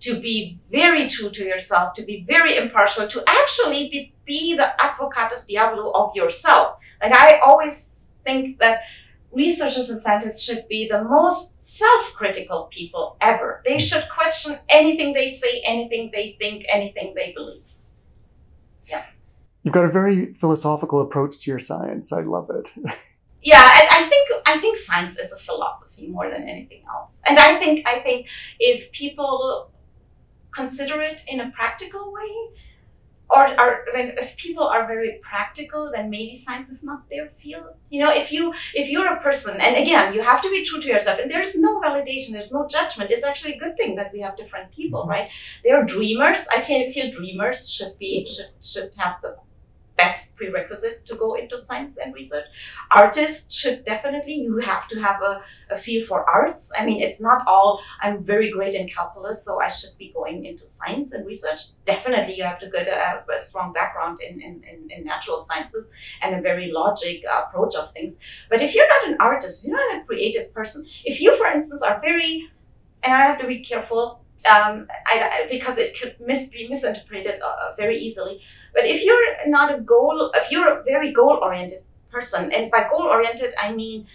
to be very true to yourself, to be very impartial, to actually be, be the advocatus diabolo of yourself. Like I always think that researchers and scientists should be the most self-critical people ever. They should question anything they say, anything they think, anything they believe. Yeah. You've got a very philosophical approach to your science. I love it. yeah I, I think i think science is a philosophy more than anything else and i think i think if people consider it in a practical way or are when if people are very practical then maybe science is not their field. You know if you if you're a person and again you have to be true to yourself and there's no validation there's no judgment. It's actually a good thing that we have different people mm-hmm. right? They're dreamers. I feel, feel dreamers should be should, should have the best prerequisite to go into science and research. Artists should definitely, you have to have a, a feel for arts. I mean, it's not all, I'm very great in calculus, so I should be going into science and research. Definitely, you have to get a, a strong background in, in, in, in, natural sciences and a very logic approach of things. But if you're not an artist, you're not a creative person, if you, for instance, are very, and I have to be careful um, I, because it could mis- be misinterpreted uh, very easily. But if you're not a goal, if you're a very goal oriented person, and by goal oriented, I mean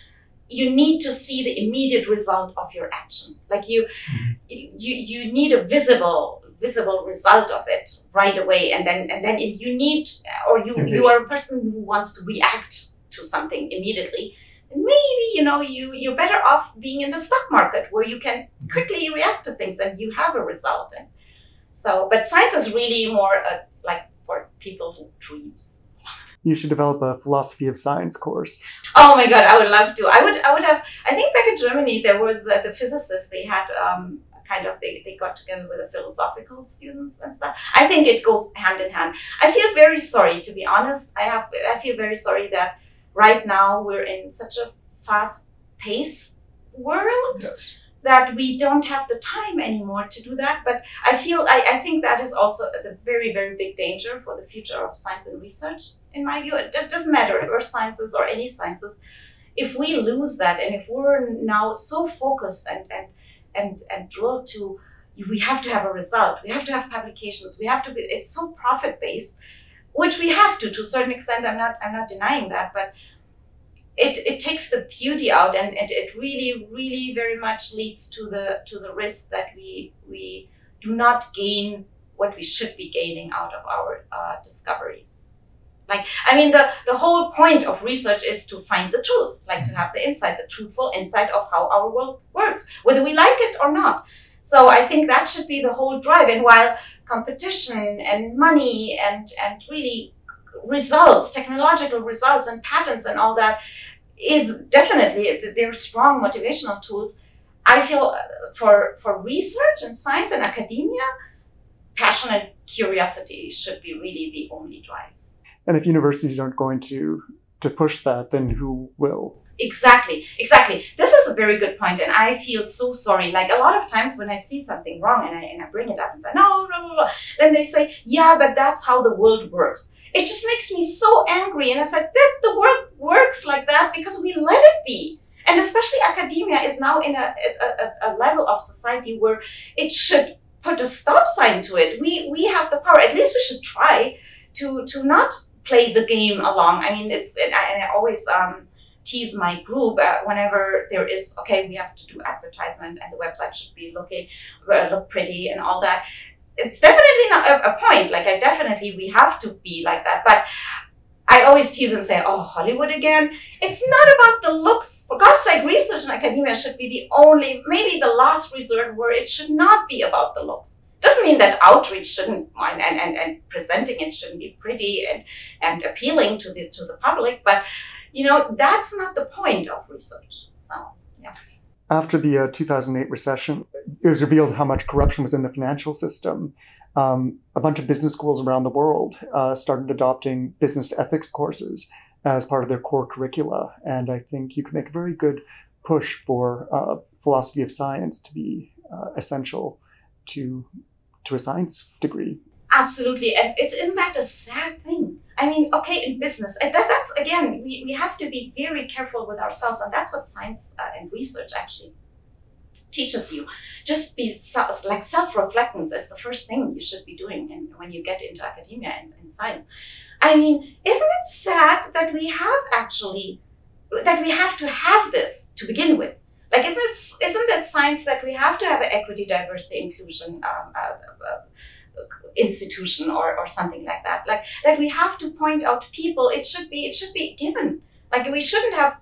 you need to see the immediate result of your action. Like you, mm-hmm. you, you need a visible visible result of it right away and then and then if you need or you you are a person who wants to react to something immediately maybe you know you you're better off being in the stock market where you can quickly react to things and you have a result and so but science is really more uh, like for people who dreams. You should develop a philosophy of science course. Oh my god i would love to. I would i would have i think back in germany there was uh, the physicists they had um, kind of they, they got together with the philosophical students and stuff. I think it goes hand in hand. I feel very sorry to be honest. I have i feel very sorry that right now we're in such a fast paced world. Yes. That we don't have the time anymore to do that. But I feel, I, I think that is also a very, very big danger for the future of science and research, in my view. It doesn't matter, earth sciences or any sciences. If we lose that and if we're now so focused and, and, and, and drilled to, we have to have a result, we have to have publications, we have to be, it's so profit based which we have to to a certain extent. I'm not I'm not denying that, but it, it takes the beauty out and, and it really really very much leads to the to the risk that we we do not gain what we should be gaining out of our uh, discoveries like i mean the, the whole point of research is to find the truth like to have the insight the truthful insight of how our world works whether we like it or not so I think that should be the whole drive. And while competition and money and, and really results, technological results and patents and all that is definitely, they're strong motivational tools. I feel uh, for, for research and science and academia, passion and curiosity should be really the only drives. And if universities aren't going to to push that, then who will? Exactly, exactly. This is a very good point, and I feel so sorry. Like a lot of times when I see something wrong and I, and I bring it up and say, no, blah, blah, blah, then they say, yeah, but that's how the world works. It just makes me so angry. And I said, that the world works like that because we let it be. And especially academia is now in a, a, a level of society where it should put a stop sign to it. We, we have the power, at least we should try to, to not play the game along. I mean, it's, and I, and I always, um, tease my group uh, whenever there is okay we have to do advertisement and the website should be looking uh, look pretty and all that it's definitely not a, a, point. Like i definitely we have to be like that. But i always tease and say oh hollywood again. It's not about the looks. For god's sake research and academia should be the only maybe the last resort where it should not be about the looks. Doesn't mean that outreach shouldn't and, and, and presenting it shouldn't be pretty and, and appealing to the to the public. But you know, that's not the point of research. So. After the uh, 2008 recession, it was revealed how much corruption was in the financial system. Um, a bunch of business schools around the world uh, started adopting business ethics courses as part of their core curricula. And I think you can make a very good push for uh, philosophy of science to be uh, essential to to a science degree. Absolutely, and it's, isn't that a sad thing? I mean, okay, in business, that, that's again, we, we have to be very careful with ourselves, and that's what science uh, and research actually teaches you. Just be like self reflectance is the first thing you should be doing in, when you get into academia and, and science. I mean, isn't it sad that we have actually that we have to have this to begin with? Like, isn't it isn't it science that we have to have equity, diversity, inclusion? Um, uh, uh, institution or, or something like that like that we have to point out people it should be it should be given like we shouldn't have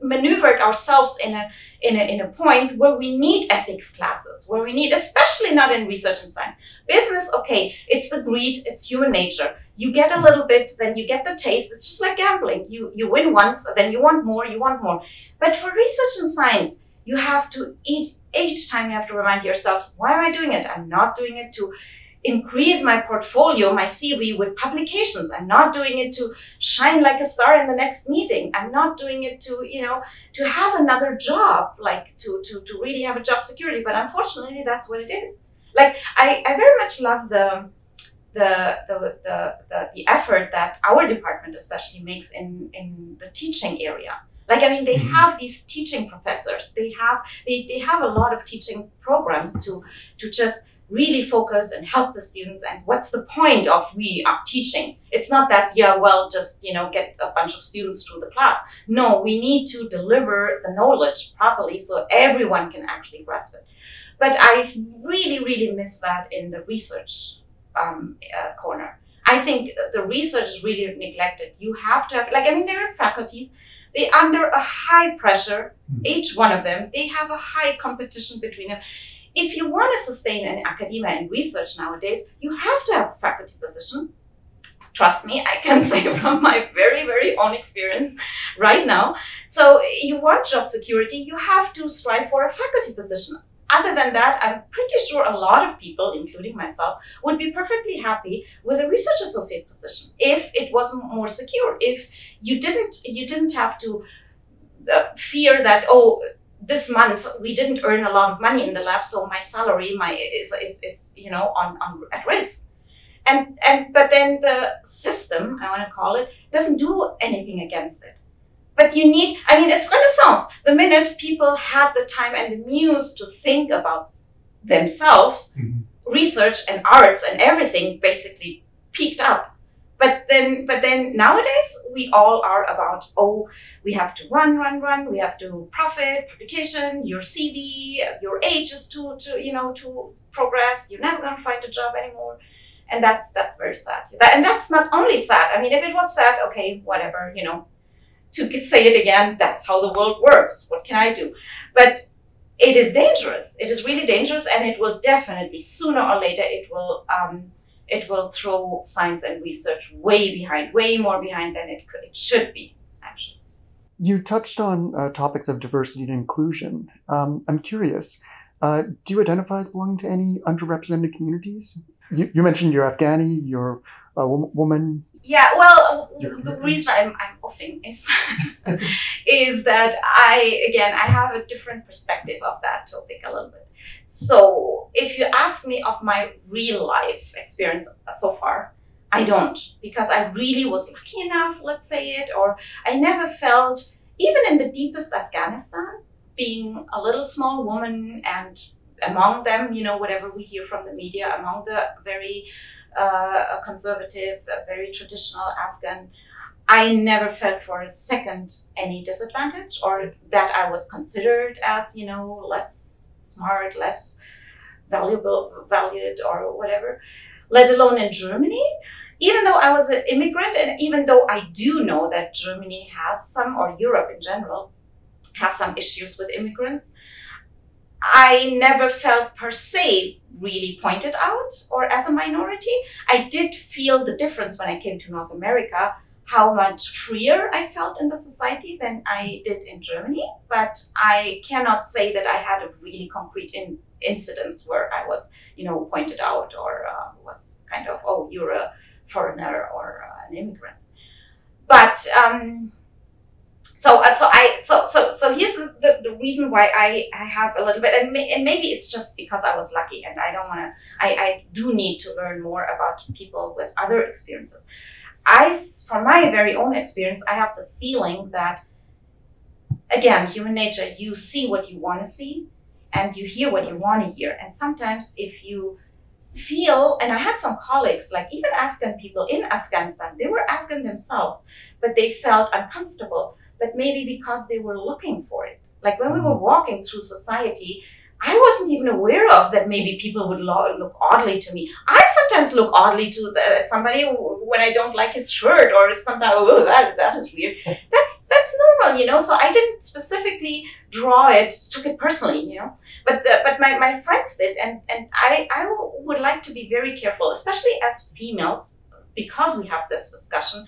maneuvered ourselves in a, in a in a point where we need ethics classes, where we need, especially not in research and science. Business, okay, it's the greed, it's human nature. You get a little bit, then you get the taste. It's just like gambling. You you win once, then you want more, you want more. But for research and science, you have to each each time you have to remind yourselves, why am I doing it? I'm not doing it to increase my portfolio, my CV with publications. I'm not doing it to shine like a star in the next meeting. I'm not doing it to, you know, to have another job, like to, to, to really have a job security. But unfortunately, that's what it is. Like, I, I very much love the, the, the, the, the, the effort that our department especially makes in, in the teaching area. Like, I mean, they Mhm. have these teaching professors. They have, they, they have a lot of teaching programs to, to just really focus and help the students and what's the point of we are teaching? It's not that yeah well just you know get a bunch of students through the class. No we need to deliver the knowledge properly so everyone can actually grasp it. But i really really miss that in the research um, uh, corner. I think the research is really neglected. You have to have like i mean there are faculties they under a high pressure Mhm. each one of them they have a high competition between them if you want to sustain an academia and research nowadays, you have to have a faculty position. Trust me, I can say from my very, very own experience right now. So, you want job security, you have to strive for a faculty position. Other than that, I'm pretty sure a lot of people, including myself, would be perfectly happy with a research associate position if it was more secure. If you didn't, you didn't have to uh, fear that oh this month we didn't earn a lot of money in the lab, so my salary my is is, is you know on, on at risk. And and but then the system, I want to call it, doesn't do anything against it. But you need, I mean, it's Renaissance. The minute people had the time and the muse to think about themselves, Mhm. research and arts and everything basically peaked up. But then, but then nowadays we all are about oh, we have to run, run, run. We have to profit, publication, your CV, your age is too, to you know, to progress. You're never gonna find a job anymore, and that's that's very sad. That, and that's not only sad. I mean, if it was sad, okay, whatever, you know. To say it again, that's how the world works. What can I do? But it is dangerous. It is really dangerous, and it will definitely sooner or later it will um, it will throw science and research way behind, way more behind than it could, it should be actually. You touched on uh, topics of diversity and inclusion. Um, I'm curious, uh, do you identify as belonging to any underrepresented communities? You, you mentioned you're Afghani, you're a woman. Yeah, well, the reason I'm, I'm offing is is that I again I have a different perspective of that topic a little bit. So if you ask me of my real life experience so far, I don't. Because I really was lucky enough, let's say it, or I never felt even in the deepest Afghanistan, being a little small woman and among them, you know, whatever we hear from the media, among the very uh, conservative, very traditional Afghan, I never felt for a second any disadvantage or that I was considered as, you know, less smart, less valuable, valued, or whatever, let alone in Germany. Even though I was an immigrant, and even though I do know that Germany has some, or Europe in general, has some issues with immigrants, I never felt per se really pointed out or as a minority. I did feel the difference when I came to North America, how much freer I felt in the society than I did in Germany. But I cannot say that I had a really concrete in, incidents where I was, you know, pointed out or uh, was kind of, oh, you're a foreigner or uh, an immigrant. But um, so uh, so I so so so here's the, the, reason why I, I have a little bit and, may, and maybe it's just because I was lucky and I don't want to I, I do need to learn more about people with other experiences. I from my very own experience I have the feeling that again human nature you see what you want to see and you hear what you want to hear and sometimes if you feel and I had some colleagues like even Afghan people in Afghanistan they were Afghan themselves but they felt uncomfortable but maybe because they were looking for it. Like when we were walking through society, I wasn't even aware of that maybe people would lo- look oddly to me. I sometimes look oddly to the, somebody when I don't like his shirt or sometimes, oh, that, that is weird. That's, that's normal, you know? So I didn't specifically draw it, took it personally, you know? But, the, but my, my friends did. And, and I, I would like to be very careful, especially as females, because we have this discussion.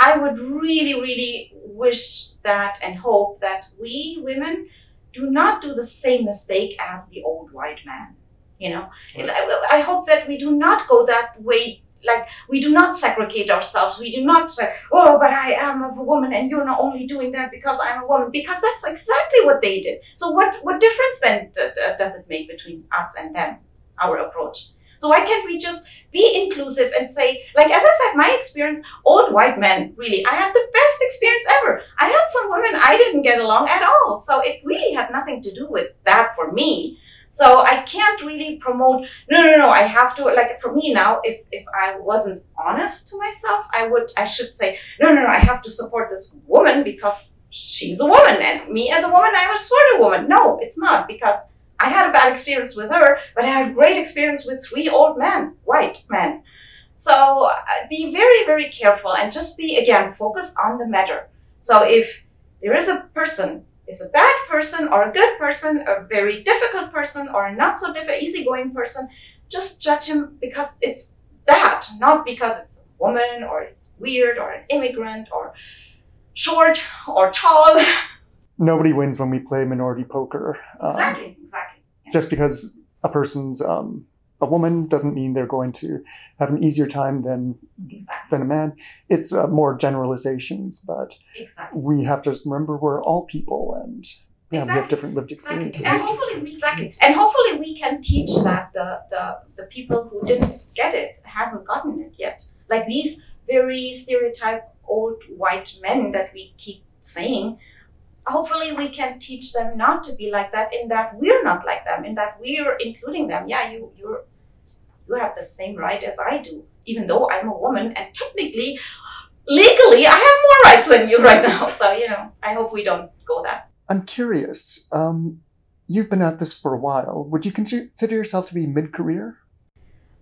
I would really, really wish that and hope that we women do not do the same mistake as the old white man. You know, right. I hope that we do not go that way. Like we do not segregate ourselves. We do not say, "Oh, but I am a woman, and you're not only doing that because I'm a woman," because that's exactly what they did. So what what difference then does it make between us and them? Our approach. So why can't we just be inclusive and say, like as I said, my experience, old white men, really, I had the best experience ever. I had some women I didn't get along at all. So it really had nothing to do with that for me. So I can't really promote, no, no, no, I have to, like for me now, if, if I wasn't honest to myself, I would, I should say, no, no, no, I have to support this woman because she's a woman and me as a woman, I'm a sort of woman. No, it's not because I had a bad experience with her, but I had great experience with three old men, white men. So uh, be very, very careful and just be, again, focused on the matter. So if there is a person, is a bad person or a good person, a very difficult person or a not so difficult, easygoing person, just judge him because it's that, not because it's a woman or it's weird or an immigrant or short or tall. nobody wins when we play minority poker. Um, exactly, exactly. Yeah. Just because a person's um, a woman doesn't mean they're going to have an easier time than exactly. than a man. It's uh, more generalizations, but exactly. we have to just remember we're all people and yeah, exactly. we have different lived experiences. And hopefully, we, exactly. And hopefully, we can teach that the, the the people who didn't get it hasn't gotten it yet. Like these very stereotype old white men that we keep saying hopefully we can teach them not to be like that in that we're not like them in that we're including them. Yeah you you're you have the same right as i do even though i'm a woman and technically legally i have more rights than you right now. So you know i hope we don't go that. I'm curious um, you've been at this for a while. Would you consider yourself to be mid-career?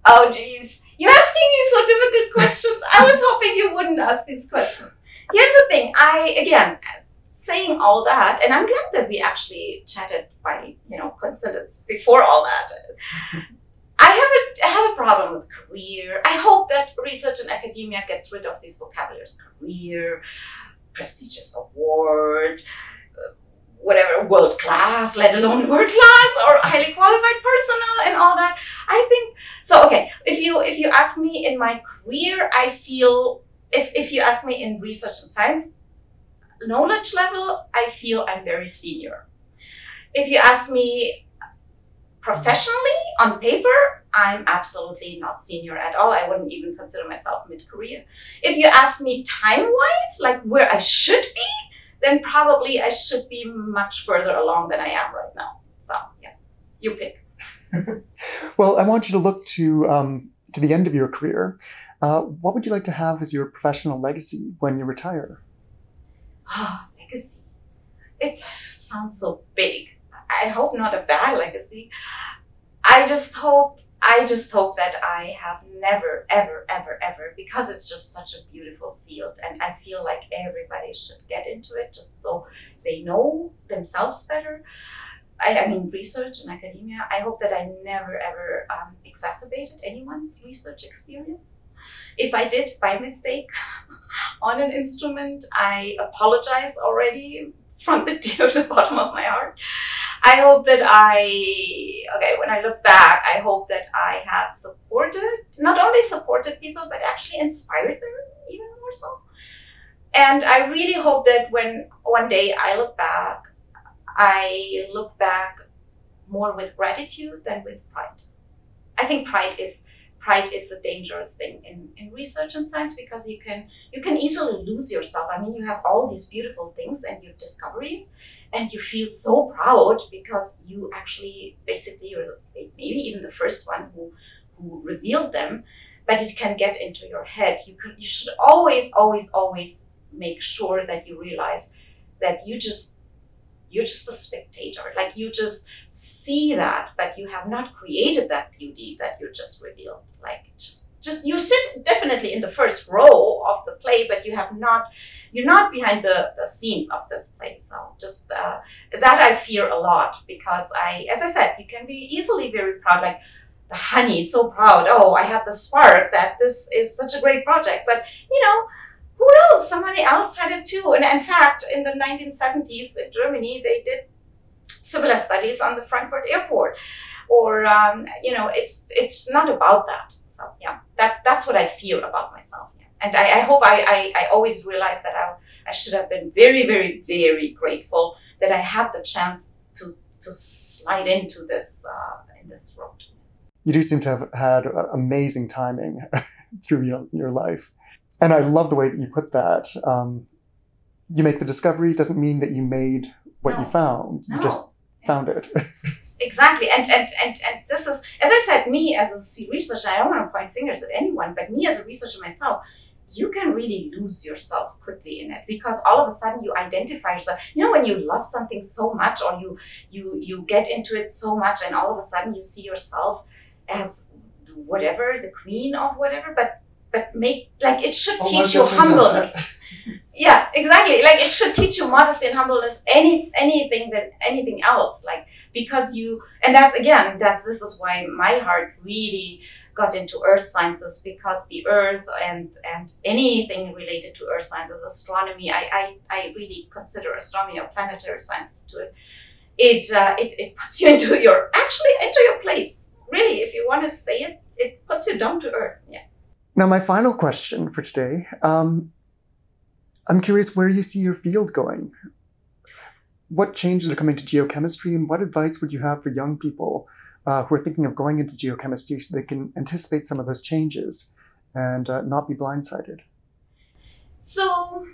Oh geez. You're asking me so difficult questions. I was hoping you wouldn't ask these questions. Here's the thing. I again saying all that, and I'm glad that we actually chatted by you know coincidence before all that. I have a I have a problem with career. I hope that research and academia gets rid of these vocabularies: career, prestigious award, whatever, world class, let alone world class or highly qualified personnel and all that. I think so. Okay, if you if you ask me in my career, I feel if if you ask me in research and science, knowledge level, I feel I'm very senior. If you ask me professionally on paper, I'm absolutely not senior at all. I wouldn't even consider myself mid career. If you ask me time wise, like where I should be, then probably I should be much further along than I am right now. So, yeah, you pick. well, I want you to look to um, to the end of your career. Uh, what would you like to have as your professional legacy when you retire? Oh, legacy. It sounds so big. I hope not a bad legacy. I just hope I just hope that I have never, ever, ever, ever, because it's just such a beautiful field, and I feel like everybody should get into it just so they know themselves better. I, I mean, research and academia. I hope that I never, ever um, exacerbated anyone's research experience. If I did by mistake on an instrument, I apologize already from the of the bottom of my heart. I hope that I, okay, when I look back, I hope that I have supported, not only supported people, but actually inspired them even more so. And I really hope that when one day I look back, I look back more with gratitude than with pride. I think pride is pride is a dangerous thing in, in research and science because you can you can easily lose yourself. I mean, you have all these beautiful things and your discoveries, and you feel so proud because you actually basically maybe even the first one who who revealed them. But it can get into your head. You you should always always always make sure that you realize that you just you're just a spectator. Like you just see that, but you have not created that beauty that you just revealed. Like just just you sit definitely in the first row of the play, but you have not you're not behind the, the scenes of this play. So just uh, that I fear a lot because I, as I said, you can be easily very proud. Like the honey, is so proud. Oh, I have the spark that this is such a great project. But you know, who knows? Somebody else had it too. And in fact, in the 1970s in Germany, they did similar studies on the Frankfurt airport. Or um, you know, it's it's not about that. So yeah, that that's what I feel about myself. Yeah. And I, I hope I, I, I always realize that I, I should have been very, very, very grateful that I had the chance to to slide into this uh, in this road. You do seem to have had amazing timing through your, your life. And I love the way that you put that. Um, you make the discovery doesn't mean that you made what no. you found. You just found it. exactly. And, and, and, and this is, as I said, me as a researcher, I don't want to point fingers at anyone, but me as a researcher myself, you can really lose yourself quickly in it because all of a sudden you identify yourself you know when you love something so much or you you you get into it so much and all of a sudden you see yourself as whatever the queen of whatever but but make like it should oh, teach you humbleness. yeah, exactly. Like it should teach you modesty and humbleness. Any anything than anything else like because you and that's again that's this is why my heart really got into earth sciences because the earth and and anything related to earth sciences astronomy i i, I really consider astronomy or planetary sciences to it it, uh, it it puts you into your actually into your place really if you want to say it it puts you down to earth yeah now, my final question for today um, I'm curious where you see your field going. What changes are coming to geochemistry, and what advice would you have for young people uh, who are thinking of going into geochemistry so they can anticipate some of those changes and uh, not be blindsided? So,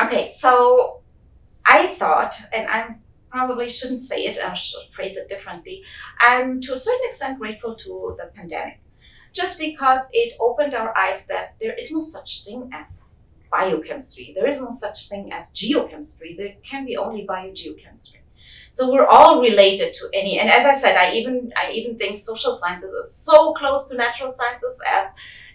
okay, so I thought, and I probably shouldn't say it, I should phrase it differently. I'm to a certain extent grateful to the pandemic just because it opened our eyes that there is no such thing as biochemistry. There is no such thing as geochemistry. There can be only biogeochemistry. So we're all related to any, and as I said, I even I even think social sciences are so close to natural sciences as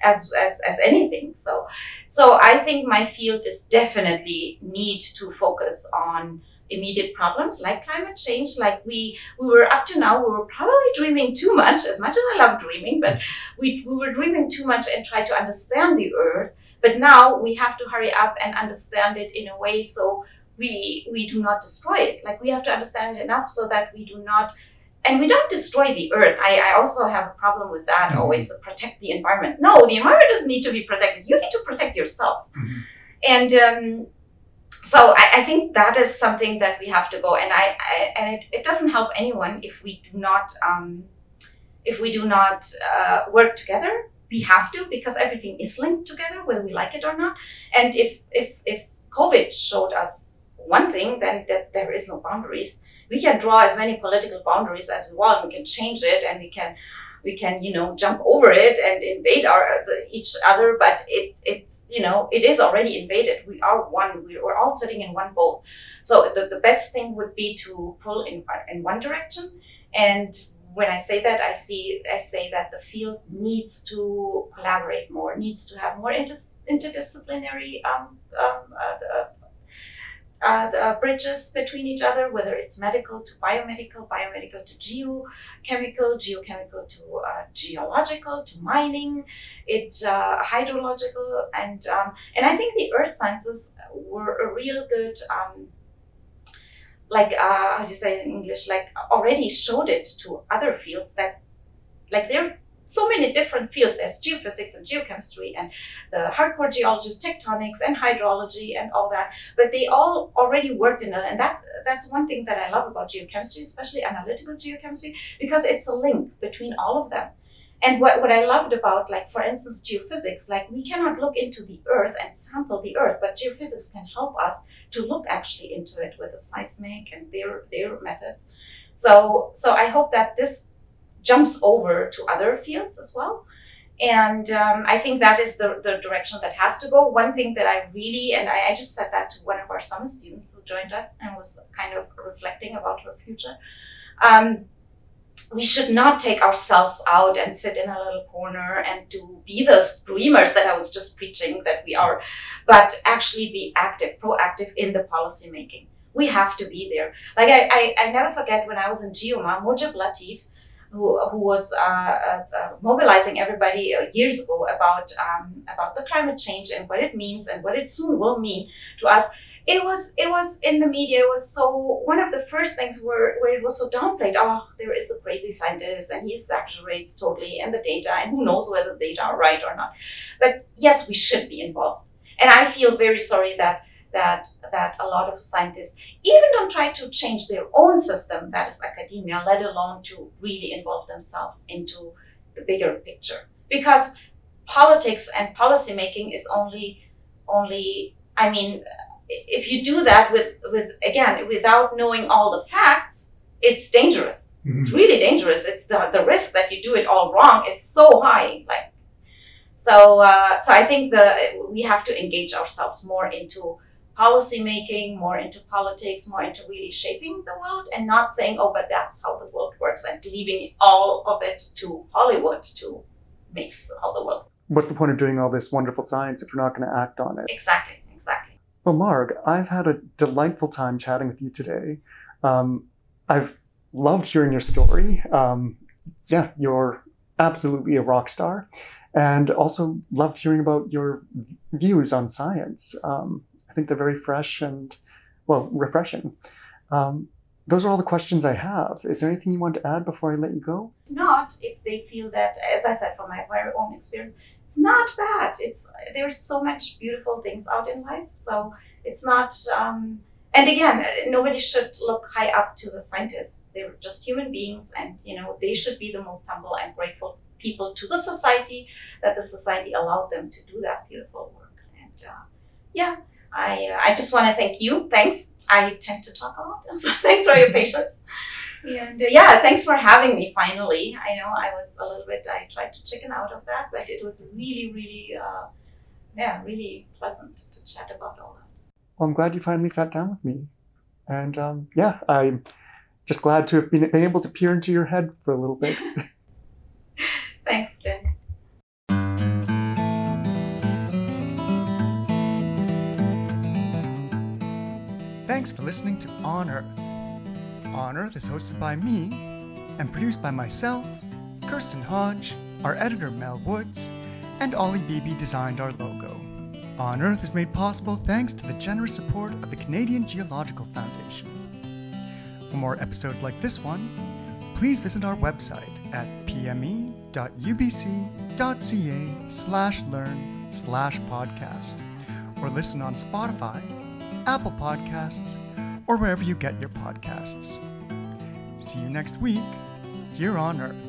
as as, as anything. So so I think my field is definitely need to focus on immediate problems like climate change like we we were up to now we were probably dreaming too much as much as i love dreaming but we, we were dreaming too much and try to understand the earth but now we have to hurry up and understand it in a way so we we do not destroy it like we have to understand it enough so that we do not and we don't destroy the earth. I, I also have a problem with that. Mm-hmm. Always protect the environment. No, the environment doesn't need to be protected. You need to protect yourself. Mm-hmm. And um, so I, I, think that is something that we have to go and I, I and it, it doesn't help anyone if we do not um, if we do not uh, work together we have to because everything is linked together whether we like it or not. And if if if covid showed us one thing then that there is no boundaries. We can draw as many political boundaries as we want. We can change it and we can we can you know jump over it and invade our each other. But it it's you know it is already invaded. We are one we're all sitting in one boat. So the, the best thing would be to pull in in one direction and when I say that, I see I say that the field needs to collaborate more, needs to have more inter- interdisciplinary um, um, uh, uh, the bridges between each other, whether it's medical to biomedical, biomedical to geochemical, geochemical to uh, geological, to mining, it uh, hydrological, and um, and I think the earth sciences were a real good. Um, like uh, how do you say in English? Like already showed it to other fields that, like there are so many different fields as geophysics and geochemistry and the hardcore geologists, tectonics and hydrology and all that. But they all already worked in it, and that's that's one thing that I love about geochemistry, especially analytical geochemistry, because it's a link between all of them. And what, what I loved about, like, for instance, geophysics, like, we cannot look into the earth and sample the earth, but geophysics can help us to look actually into it with the seismic and their, their methods. So, so I hope that this jumps over to other fields as well. and um, I think that is the, the direction that has to go. One thing that I really, and I, I, just said that to one of our summer students who joined us and was kind of reflecting about her future. Um, we should not take ourselves out and sit in a little corner and to be those dreamers that I was just preaching that we are, but actually be active, proactive in the policy making. We have to be there. Like I, I, I never forget when I was in GEOMAR, Mojib Latif, who, who was uh, uh, uh, mobilizing everybody uh, years ago about um, about the climate change and what it means and what it soon will mean to us. It was it was in the media. It was so one of the first things where, where it was so downplayed. Oh, there is a crazy scientist and he exaggerates totally and the data and who knows whether the data are right or not. But yes, we should be involved. And I feel very sorry that that that a lot of scientists even don't try to change their own system that is academia let alone to really involve themselves into the bigger picture because politics and policy making is only only i mean if you do that with with again without knowing all the facts it's dangerous mm-hmm. it's really dangerous it's the, the risk that you do it all wrong is so high like so uh, so i think the we have to engage ourselves more into policy making, more into politics, more into really shaping the world and not saying, oh, but that's how the world works and leaving all of it to Hollywood to make how the world What's the point of doing all this wonderful science if we're not going to act on it? Exactly. Well, Marg, I've had a delightful time chatting with you today. Um, I've loved hearing your story. Um, yeah, you're absolutely a rock star. And also loved hearing about your views on science. Um, I think they're very fresh and, well, refreshing. Um, those are all the questions I have. Is there anything you want to add before I let you go? Not if they feel that, as I said, from my very own experience, it's not bad. It's there's so much beautiful things out in life, so it's not. Um, and again, nobody should look high up to the scientists. They're just human beings, and you know they should be the most humble and grateful people to the society that the society allowed them to do that beautiful work. And uh, yeah, I, uh, I just want to thank you. Thanks. I tend to talk a lot, so thanks for your patience. And uh, yeah, thanks for having me finally. I know I was a little bit, I tried to chicken out of that, but it was really, really, uh, yeah, really pleasant to chat about all that. Well, I'm glad you finally sat down with me. And um, yeah, I'm just glad to have been, been able to peer into your head for a little bit. thanks, Dan. Thanks for listening to On Earth. On Earth is hosted by me and produced by myself, Kirsten Hodge, our editor Mel Woods, and Ollie Beebe designed our logo. On Earth is made possible thanks to the generous support of the Canadian Geological Foundation. For more episodes like this one, please visit our website at pme.ubc.ca slash learn slash podcast or listen on Spotify Apple Podcasts, or wherever you get your podcasts. See you next week here on Earth.